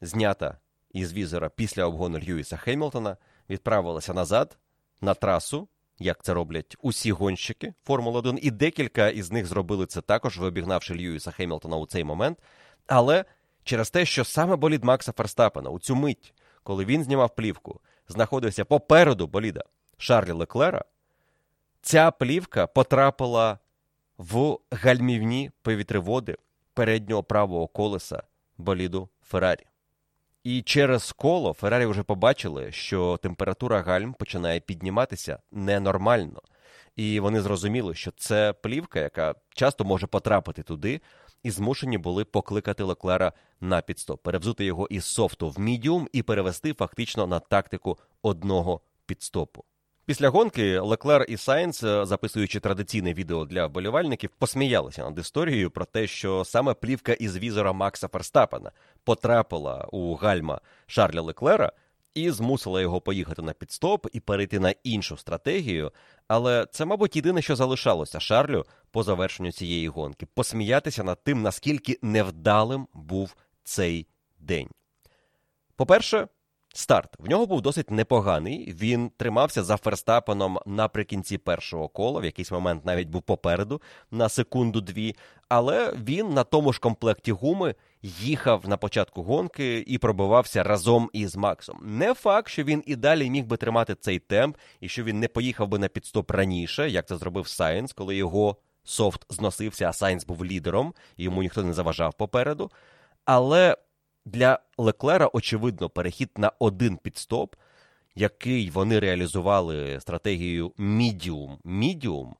знята із візора після обгону Льюіса Хеймлтона, відправилася назад на трасу, як це роблять усі гонщики Формули 1, і декілька із них зробили це також, вибігнавши Льюіса Хеймлтона у цей момент. Але через те, що саме болід Макса Ферстапена у цю мить, коли він знімав плівку, знаходився попереду боліда Шарлі Леклера, ця плівка потрапила в гальмівні повітреводи переднього правого колеса боліду Феррарі. І через коло Феррарі вже побачили, що температура гальм починає підніматися ненормально. І вони зрозуміли, що це плівка, яка часто може потрапити туди, і змушені були покликати Леклера на пітстоп, перевзути його із софту в мідіум і перевести фактично на тактику одного пітстопу. Після гонки Леклер і Сайнс, е, записуючи традиційне відео для вболівальників, посміялися над історією про те, що саме плівка із візора Макса Ферстапена потрапила у гальма Шарля Леклера і змусила його поїхати на пітстоп і перейти на іншу стратегію. Але це, мабуть, єдине, що залишалося Шарлю по завершенню цієї гонки посміятися над тим, наскільки невдалим був цей день. По-перше, старт в нього був досить непоганий. Він тримався за Ферстапеном наприкінці першого кола, в якийсь момент навіть був попереду на секунду-дві. Але він на тому ж комплекті гуми їхав на початку гонки і пробивався разом із Максом. Не факт, що він і далі міг би тримати цей темп, і що він не поїхав би на пітстоп раніше, як це зробив Сайнс, коли його софт зносився, а Сайенс був лідером, і йому ніхто не заважав попереду. Але для Леклера, очевидно, перехід на один підстоп, який вони реалізували стратегією мідіум-мідіум,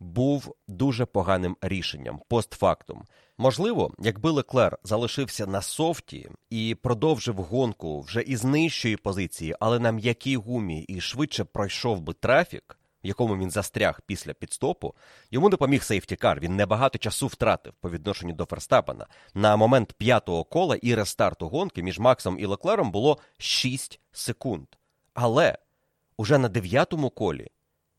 був дуже поганим рішенням постфактум. Можливо, якби Леклер залишився на софті і продовжив гонку вже із нижчої позиції, але на м'якій гумі і швидше пройшов би трафік якому він застряг після підстопу, йому допоміг сейфтікар. Він небагато часу втратив по відношенню до Ферстапена. На момент п'ятого кола і рестарту гонки між Максом і Леклером було 6 секунд. Але уже на дев'ятому колі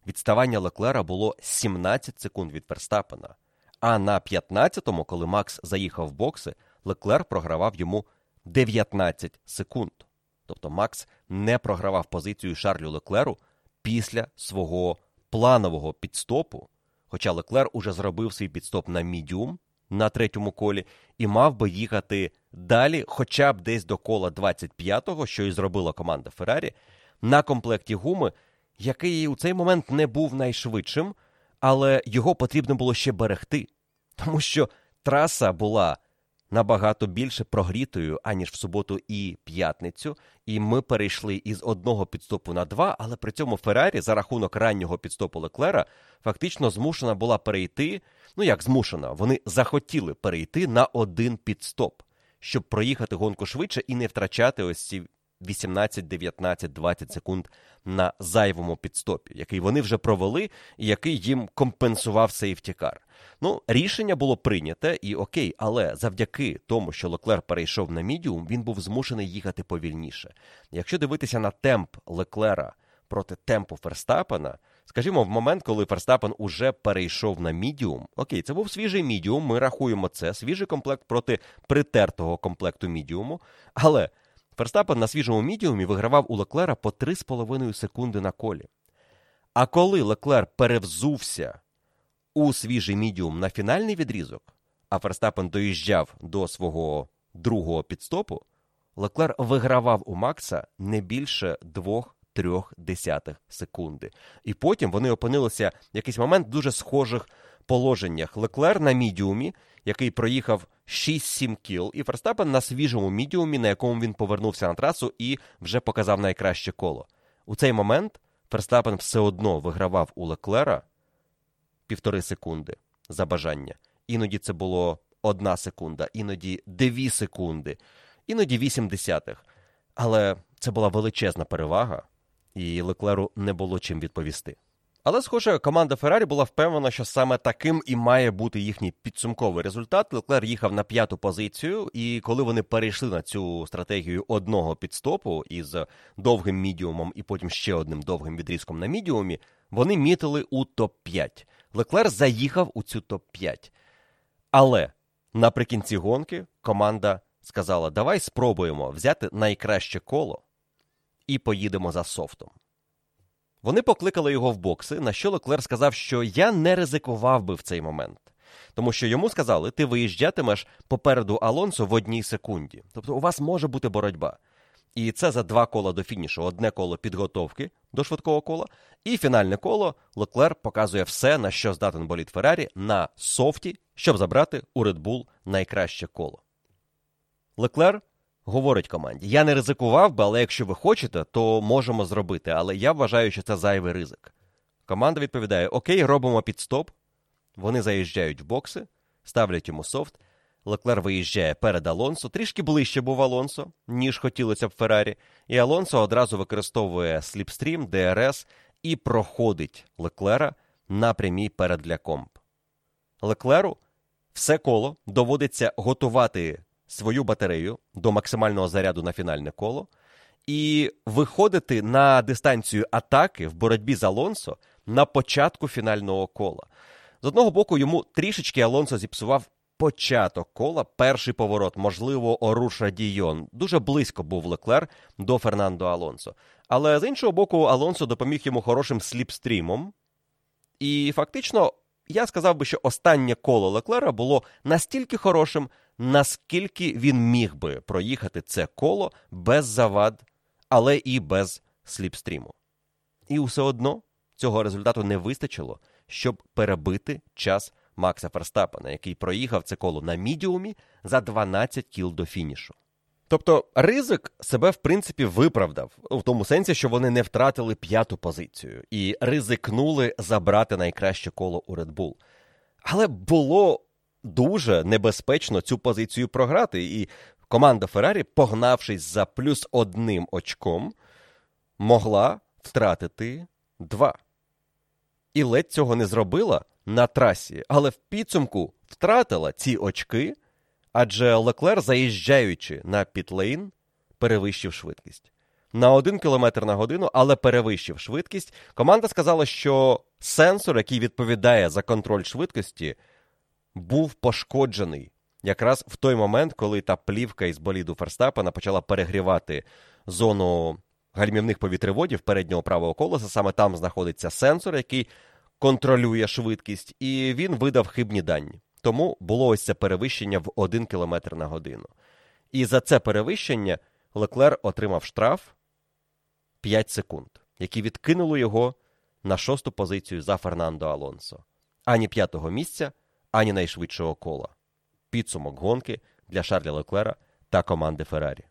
відставання Леклера було 17 секунд від Ферстапена. А на 15-му, коли Макс заїхав в бокси, Леклер програвав йому 19 секунд. Тобто Макс не програвав позицію Шарлю Леклеру після свого планового підстопу, хоча Леклер уже зробив свій підстоп на мідіум на третьому колі і мав би їхати далі, хоча б десь до кола 25-го, що і зробила команда Феррарі, на комплекті гуми, який у цей момент не був найшвидшим, але його потрібно було ще берегти, тому що траса була набагато більше прогрітою, аніж в суботу і п'ятницю. І ми перейшли із одного підстопу на два, але при цьому Феррарі за рахунок раннього підстопу Леклера фактично змушена була перейти. Ну як змушена, вони захотіли перейти на один підстоп, щоб проїхати гонку швидше і не втрачати ось ці 18, 19, 20 секунд на зайвому підстопі, який вони вже провели, і який їм компенсував сейфтікар. Ну, рішення було прийняте і окей, але завдяки тому, що Леклер перейшов на мідіум, він був змушений їхати повільніше. Якщо дивитися на темп Леклера проти темпу Ферстапена, скажімо, в момент, коли Ферстапен уже перейшов на мідіум, окей, це був свіжий мідіум, ми рахуємо це, свіжий комплект проти притертого комплекту мідіуму, але. Ферстапен на свіжому мідіумі вигравав у Леклера по 3,5 секунди на колі. А коли Леклер перевзувся у свіжий мідіум на фінальний відрізок, а Ферстапен доїжджав до свого другого підстопу, Леклер вигравав у Макса не більше 2-3 секунди. І потім вони опинилися в якийсь момент дуже схожих положеннях. Леклер на мідіумі, який проїхав 6-7 кіл, і Ферстапен на свіжому мідіумі, на якому він повернувся на трасу і вже показав найкраще коло. У цей момент Ферстапен все одно вигравав у Леклера півтори секунди за бажання. Іноді це було одна секунда, іноді дві секунди, іноді вісім десятих. Але це була величезна перевага, і Леклеру не було чим відповісти. Але, схоже, команда Феррарі була впевнена, що саме таким і має бути їхній підсумковий результат. Леклер їхав на п'яту позицію, і коли вони перейшли на цю стратегію одного підстопу із довгим мідіумом і потім ще одним довгим відрізком на мідіумі, вони мітили у топ-5. Леклер заїхав у цю топ-5. Але наприкінці гонки команда сказала: давай спробуємо взяти найкраще коло і поїдемо за софтом. Вони покликали його в бокси, на що Леклер сказав, що я не ризикував би в цей момент. Тому що йому сказали, ти виїжджатимеш попереду Алонсо в одній секунді. Тобто у вас може бути боротьба. І це за два кола до фінішу. Одне коло підготовки до швидкого кола, і фінальне коло Леклер показує все, на що здатен боліт Феррарі на софті, щоб забрати у Red Bull найкраще коло. Леклер говорить команді: Я не ризикував би, але якщо ви хочете, то можемо зробити. Але я вважаю, що це зайвий ризик. Команда відповідає: Окей, робимо підстоп. Вони заїжджають в бокси, ставлять йому софт. Леклер виїжджає перед Алонсо, трішки ближче був Алонсо, ніж хотілося б Феррарі, і Алонсо одразу використовує сліпстрім, ДРС і проходить Леклера на прямій перед лякомп. Леклеру все коло доводиться готувати свою батарею до максимального заряду на фінальне коло і виходити на дистанцію атаки в боротьбі з Алонсо на початку фінального кола. З одного боку, йому трішечки Алонсо зіпсував початок кола, перший поворот, можливо, Оруша Дійон. Дуже близько був Леклер до Фернандо Алонсо. Але з іншого боку, Алонсо допоміг йому хорошим сліпстрімом. І фактично, я сказав би, що останнє коло Леклера було настільки хорошим, наскільки він міг би проїхати це коло без завад, але і без сліпстріму. І все одно цього результату не вистачило, щоб перебити час Макса Ферстапена, який проїхав це коло на мідіумі за 12 кіл до фінішу. Тобто ризик себе, в принципі, виправдав в тому сенсі, що вони не втратили п'яту позицію і ризикнули забрати найкраще коло у Red Bull. Але було дуже небезпечно цю позицію програти, і команда Феррарі, погнавшись за плюс одним очком, могла втратити два. І ледь цього не зробила на трасі, але в підсумку втратила ці очки, адже Леклер, заїжджаючи на пітлейн, перевищив швидкість. На один кілометр на годину, але перевищив швидкість. Команда сказала, що сенсор, який відповідає за контроль швидкості, був пошкоджений якраз в той момент, коли та плівка із боліду Ферстапена почала перегрівати зону гальмівних повітреводів переднього правого колеса. Саме там знаходиться сенсор, який контролює швидкість, і він видав хибні дані. Тому було ось це перевищення в 1 км на годину. І за це перевищення Леклер отримав штраф 5 секунд, які відкинули його на шосту позицію за Фернандо Алонсо. Ані п'ятого місця, ані найшвидшого кола. Підсумок гонки для Шарля Леклера та команди Феррарі.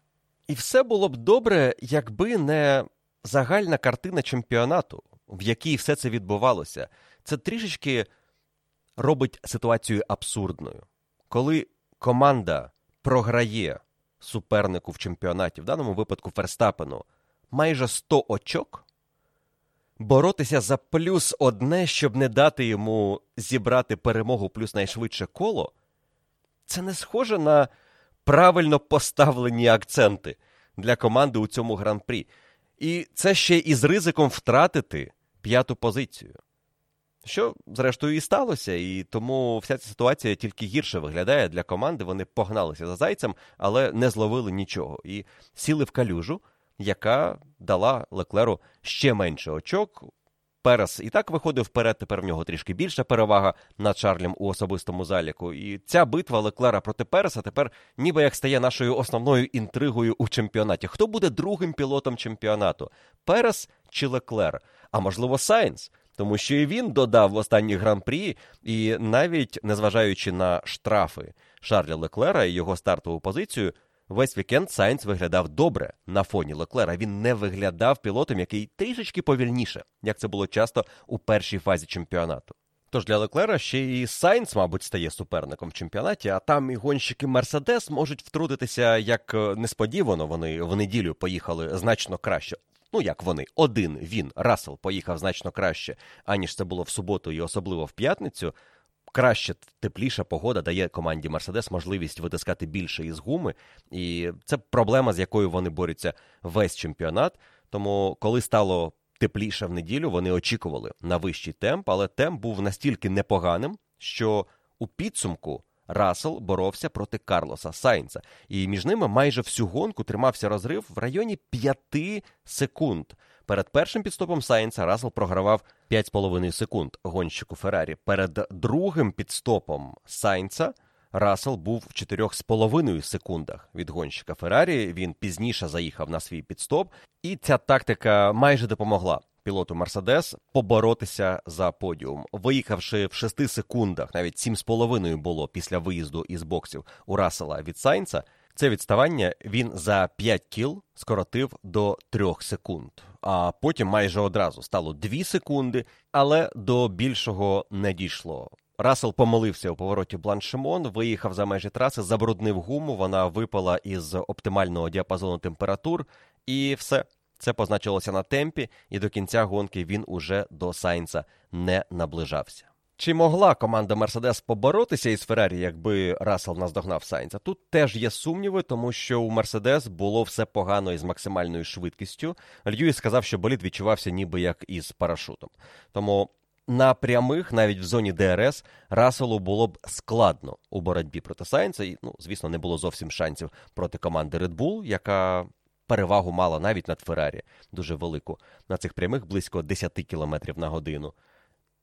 І все було б добре, якби не загальна картина чемпіонату, в якій все це відбувалося. Це трішечки робить ситуацію абсурдною. Коли команда програє супернику в чемпіонаті, в даному випадку Ферстапену, майже 100 очок, боротися за плюс одне, щоб не дати йому зібрати перемогу плюс найшвидше коло, це не схоже на правильно поставлені акценти для команди у цьому гран-прі. І це ще і з ризиком втратити п'яту позицію. Що, зрештою, і сталося, і тому вся ця ситуація тільки гірше виглядає для команди. Вони погналися за зайцем, але не зловили нічого. І сіли в калюжу, яка дала Леклеру ще менше очок. Перес і так виходив вперед, тепер в нього трішки більша перевага над Чарлем у особистому заліку. І ця битва Леклера проти Переса тепер ніби як стає нашою основною інтригою у чемпіонаті. Хто буде другим пілотом чемпіонату? Перес чи Леклер? А можливо, Сайнс? Тому що і він додав в останній гран-прі, і навіть незважаючи на штрафи Шарля Леклера і його стартову позицію, весь вікенд Сайнц виглядав добре на фоні Леклера. Він не виглядав пілотом, який трішечки повільніше, як це було часто у першій фазі чемпіонату. Тож для Леклера ще і Сайнц, мабуть, стає суперником в чемпіонаті, а там і гонщики Мерседес можуть втрутитися як е, несподівано. Вони в неділю поїхали значно краще. Ну, як вони, один він, Рассел, поїхав значно краще, аніж це було в суботу і особливо в п'ятницю. Краще тепліша погода дає команді Мерседес можливість витискати більше із гуми, і це проблема, з якою вони борються весь чемпіонат. Тому, коли стало тепліше в неділю, вони очікували на вищий темп, але темп був настільки непоганим, що у підсумку Рассел боровся проти Карлоса Сайнца, і між ними майже всю гонку тримався розрив в районі 5 секунд. Перед першим підстопом Сайнца Рассел програвав 5,5 секунд гонщику Феррарі. Перед другим підстопом Сайнца Рассел був в 4,5 секундах від гонщика Феррарі. Він пізніше заїхав на свій підстоп, і ця тактика майже допомогла пілоту Мерседес поборотися за подіум, виїхавши в 6 секундах, навіть 7,5 було після виїзду із боксів у Рассела від Сайнца. Це відставання він за 5 кіл скоротив до 3 секунд, а потім майже одразу стало 2 секунди, але до більшого не дійшло. Рассел помилився у повороті Бланшимон, виїхав за межі траси, забруднив гуму. Вона випала із оптимального діапазону температур, і все це позначилося на темпі, і до кінця гонки він уже до Сайнца не наближався. Чи могла команда Мерседес поборотися із Феррарі, якби Рассел наздогнав Сайнца? Тут теж є сумніви, тому що у Мерседес було все погано із максимальною швидкістю. Льюіс сказав, що болід відчувався ніби як із парашутом. Тому на прямих, навіть в зоні ДРС, Расселу було б складно у боротьбі проти Сайнца. І, ну, звісно, не було зовсім шансів проти команди Red Bull, яка перевагу мала навіть над Феррарі, дуже велику. На цих прямих близько 10 км на годину.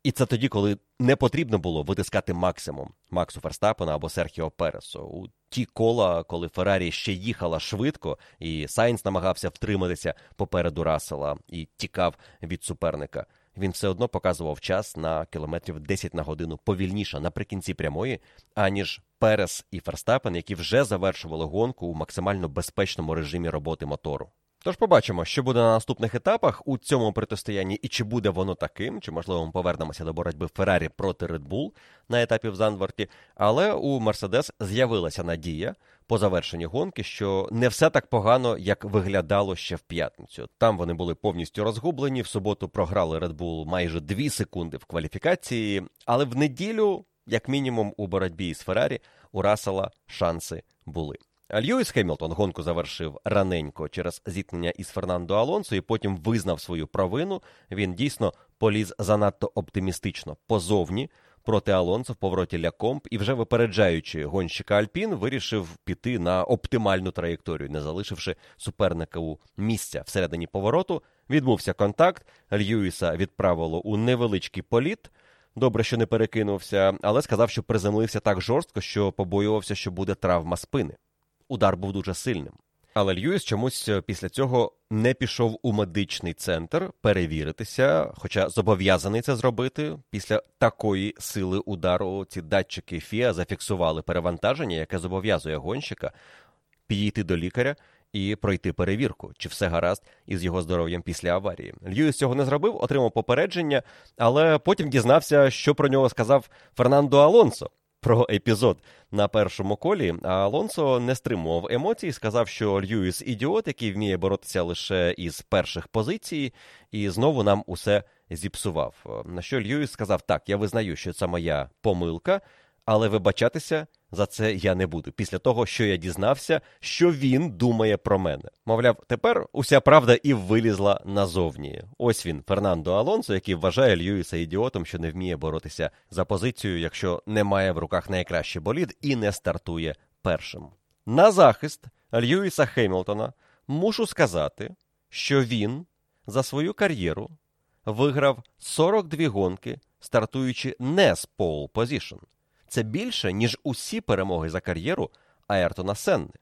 І це тоді, коли не потрібно було витискати максимум Максу Ферстапена або Серхіо Пересу. У ті кола, коли Феррарі ще їхала швидко, і Сайнс намагався втриматися попереду Рассела і тікав від суперника. Він все одно показував час на кілометрів 10 на годину повільніше наприкінці прямої, аніж Перес і Ферстапен, які вже завершували гонку у максимально безпечному режимі роботи мотору. Тож побачимо, що буде на наступних етапах у цьому протистоянні, і чи буде воно таким, чи можливо ми повернемося до боротьби Феррарі проти Red Bull на етапі в Зандворті. Але у Мерседес з'явилася надія по завершенні гонки, що не все так погано, як виглядало ще в п'ятницю. Там вони були повністю розгублені. В суботу програли Red Bull майже 2 секунди в кваліфікації, але в неділю, як мінімум, у боротьбі із Феррарі у Рассела шанси були. Льюіс Хемілтон гонку завершив раненько через зіткнення із Фернандо Алонсо і потім визнав свою провину. Він дійсно поліз занадто оптимістично позовні проти Алонсо в повороті Лякомп і вже випереджаючи гонщика Альпін, вирішив піти на оптимальну траєкторію, не залишивши супернику місця всередині повороту. Відбувся контакт. Льюіса відправило у невеличкий політ. Добре, що не перекинувся, але сказав, що приземлився так жорстко, що побоювався, що буде травма спини удар був дуже сильним. Але Льюіс чомусь е, після цього не пішов у медичний центр перевіритися, хоча зобов'язаний це зробити. Після такої сили удару ці датчики Фіа зафіксували перевантаження, яке зобов'язує гонщика підійти до лікаря і пройти перевірку, чи все гаразд із його здоров'ям після аварії. Льюіс цього не зробив, отримав попередження, але потім дізнався, що про нього сказав Фернандо Алонсо про епізод на першому колі. А Алонсо не стримував емоцій, сказав, що Льюіс ідіот, який вміє боротися лише із перших позицій, і знову нам усе зіпсував. На що Льюіс сказав: Так, я визнаю, що це моя помилка, але вибачатися за це я не буду. Після того, що я дізнався, що він думає про мене. Мовляв, тепер уся правда і вилізла назовні. Ось він, Фернандо Алонсо, який вважає Льюіса ідіотом, що не вміє боротися за позицію, якщо не має в руках найкращий болід і не стартує першим. На захист Льюіса Хемілтона мушу сказати, що він за свою кар'єру виграв 42 гонки, стартуючи не з pole position. Це більше, ніж усі перемоги за кар'єру Айртона Сенни.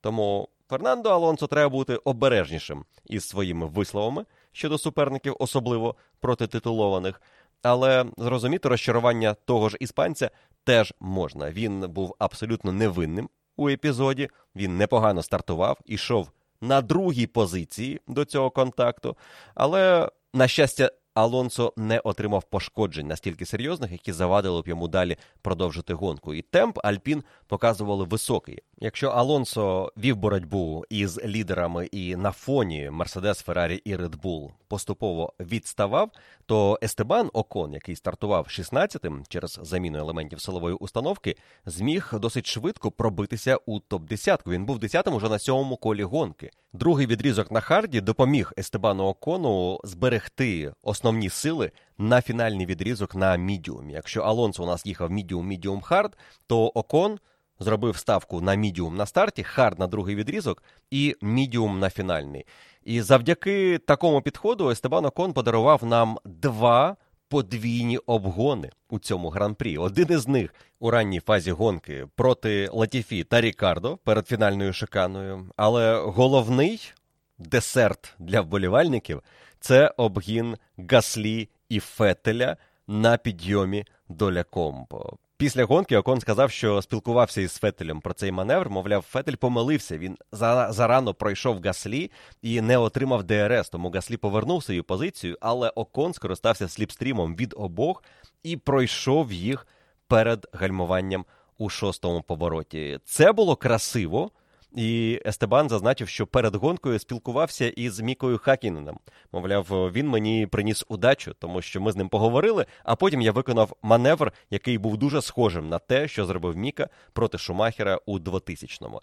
Тому Фернандо Алонсо треба бути обережнішим із своїми висловами щодо суперників, особливо протититулованих. Але зрозуміти розчарування того ж іспанця теж можна. Він був абсолютно невинним у епізоді. Він непогано стартував, ішов на другій позиції до цього контакту. Але, на щастя, Алонсо не отримав пошкоджень настільки серйозних, які завадили б йому далі продовжити гонку. І темп Альпін показували високий. Якщо Алонсо вів боротьбу із лідерами і на фоні Мерседес, Феррарі і Редбул поступово відставав, то Естебан Окон, який стартував 16-тим через заміну елементів силової установки, зміг досить швидко пробитися у топ-10. Він був 10-м уже на сьомому колі гонки. Другий відрізок на харді допоміг Естебану Окону зберегти основні сили на фінальний відрізок на мідіумі. Якщо Алонсо у нас їхав мідіум, мідіум хард, то Окон зробив ставку на мідіум на старті, хард на другий відрізок і мідіум на фінальний. І завдяки такому підходу Естебан Окон подарував нам два подвійні обгони у цьому гран-прі. Один із них у ранній фазі гонки проти Латіфі та Рікардо перед фінальною шиканою. Але головний десерт для вболівальників це обгін Гаслі і Фетеля на підйомі до Лякомбо. Після гонки Окон сказав, що спілкувався із Фетелем про цей маневр. Мовляв, Фетель помилився. Він зарано пройшов Гаслі і не отримав ДРС. Тому Гаслі повернув свою позицію, але Окон скористався сліпстрімом від обох і пройшов їх перед гальмуванням у шостому повороті. Це було красиво. І Естебан зазначив, що перед гонкою спілкувався із Мікою Хакіненом. Мовляв, він мені приніс удачу, тому що ми з ним поговорили. А потім я виконав маневр, який був дуже схожим на те, що зробив Міка проти Шумахера у 2000-му.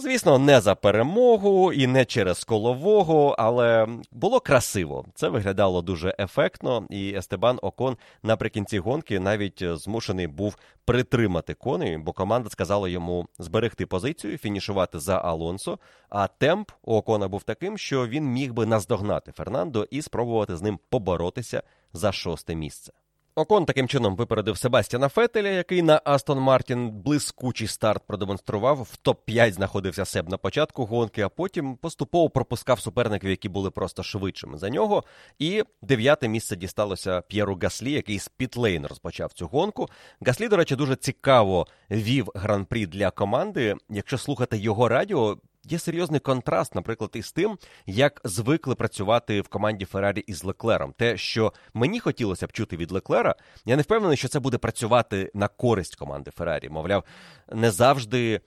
Звісно, не за перемогу і не через колового, але було красиво. Це виглядало дуже ефектно, і Естебан Окон наприкінці гонки навіть змушений був притримати коней, бо команда сказала йому зберегти позицію, фінішувати за Алонсо. А темп у Окона був таким, що він міг би наздогнати Фернандо і спробувати з ним поборотися за шосте місце. Окон таким чином випередив Себастьяна Фетеля, який на Астон Мартін блискучий старт продемонстрував. В топ-5 знаходився Себ на початку гонки, а потім поступово пропускав суперників, які були просто швидшими за нього. І дев'яте місце дісталося П'єру Гаслі, який з Пітлейн розпочав цю гонку. Гаслі, до речі, дуже цікаво вів гран-прі для команди. Якщо слухати його радіо, Є серйозний контраст, наприклад, із тим, як звикли працювати в команді Феррарі із Леклером. Те, що мені хотілося б чути від Леклера, я не впевнений, що це буде працювати на користь команди Феррарі. Мовляв, не завжди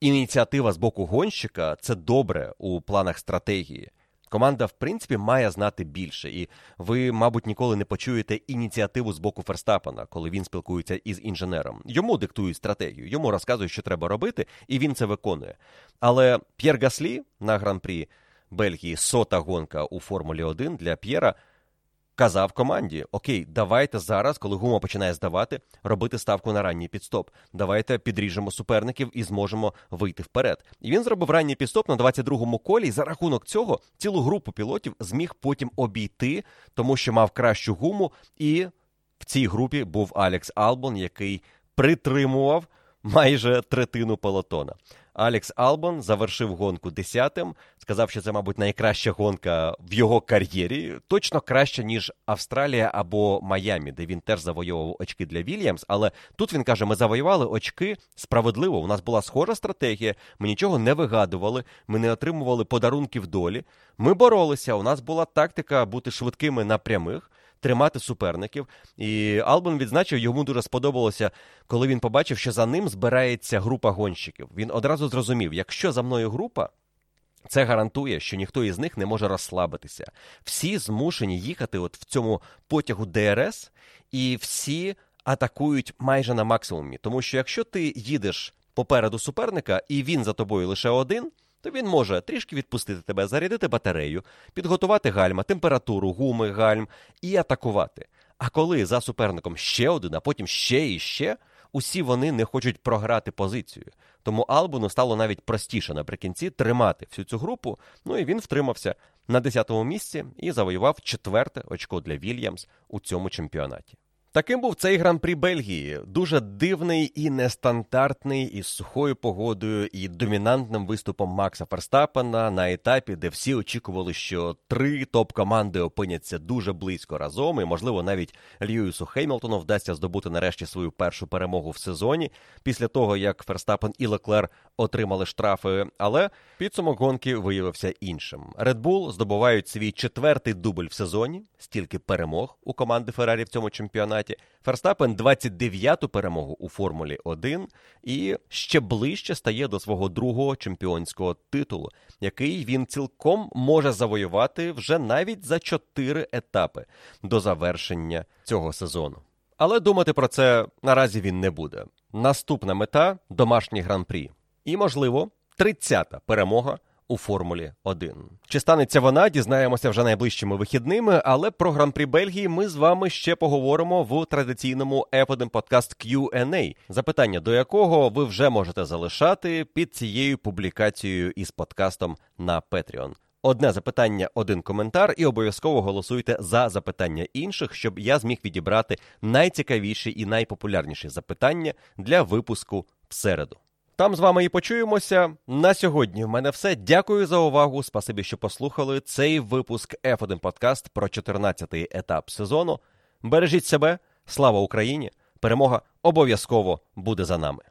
ініціатива з боку гонщика це добре у планах стратегії. Команда, в принципі, має знати більше, і ви, мабуть, ніколи не почуєте ініціативу з боку Ферстапена, коли він спілкується із інженером. Йому диктують стратегію, йому розказують, що треба робити, і він це виконує. Але П'єр Гаслі на гран-прі Бельгії сота гонка у Формулі 1 для П'єра казав команді: Окей, давайте зараз, коли гума починає здавати, робити ставку на ранній підстоп. Давайте підріжемо суперників і зможемо вийти вперед. І він зробив ранній підстоп на 22-му колі. і За рахунок цього цілу групу пілотів зміг потім обійти, тому що мав кращу гуму. І в цій групі був Алекс Албон, який притримував майже третину пелотона. Алекс Албон завершив гонку десятим. Сказав, що це, мабуть, найкраща гонка в його кар'єрі. Точно краще, ніж Австралія або Майамі, де він теж завойовував очки для Вільямс. Але тут він каже: ми завоювали очки справедливо. У нас була схожа стратегія, ми нічого не вигадували, ми не отримували подарунків долі. Ми боролися. У нас була тактика бути швидкими на прямих тримати суперників. І Албон відзначив, йому дуже сподобалося, коли він побачив, що за ним збирається група гонщиків. Він одразу зрозумів, якщо за мною група. Це гарантує, що ніхто із них не може розслабитися. Всі змушені їхати от в цьому потягу ДРС, і всі атакують майже на максимумі. Тому що якщо ти їдеш попереду суперника, і він за тобою лише один то він може трішки відпустити тебе, зарядити батарею, підготувати гальма, температуру, гуми, гальм і атакувати. А коли за суперником ще один, а потім ще і ще, усі вони не хочуть програти позицію. Тому Албуну стало навіть простіше наприкінці тримати всю цю групу. Ну і він втримався на 10-му місці і завоював четверте очко для Вільямс у цьому чемпіонаті. Таким був цей гран-прі Бельгії. Дуже дивний і нестандартний, із сухою погодою і домінантним виступом Макса Ферстапена на етапі, де всі очікували, що три топ-команди опиняться дуже близько разом, і, можливо, навіть Льюісу Хеймлтону вдасться здобути нарешті свою першу перемогу в сезоні після того, як Ферстапен і Леклер отримали штрафи. Але підсумок гонки виявився іншим. Red Bull здобувають свій четвертий дубль в сезоні, стільки перемог у команди Феррарі в цьому чемпіонаті чемпіонаті. Ферстапен 29-ту перемогу у Формулі 1 і ще ближче стає до свого другого чемпіонського титулу, який він цілком може завоювати вже навіть за чотири етапи до завершення цього сезону. Але думати про це наразі він не буде. Наступна мета домашній гран-прі. І, можливо, 30-та перемога у Формулі 1. Чи станеться вона, дізнаємося вже найближчими вихідними, але про гран-прі Бельгії ми з вами ще поговоримо в традиційному F1 подкаст Q&A, запитання до якого ви вже можете залишати під цією публікацією із подкастом на Patreon. Одне запитання, один коментар, і обов'язково голосуйте за запитання інших, щоб я зміг відібрати найцікавіші і найпопулярніші запитання для випуску в середу. Там з вами і почуємося. На сьогодні в мене все. Дякую за увагу. Спасибі, що послухали цей випуск F1 подкаст про 14-й етап сезону. Бережіть себе, слава Україні! Перемога обов'язково буде за нами.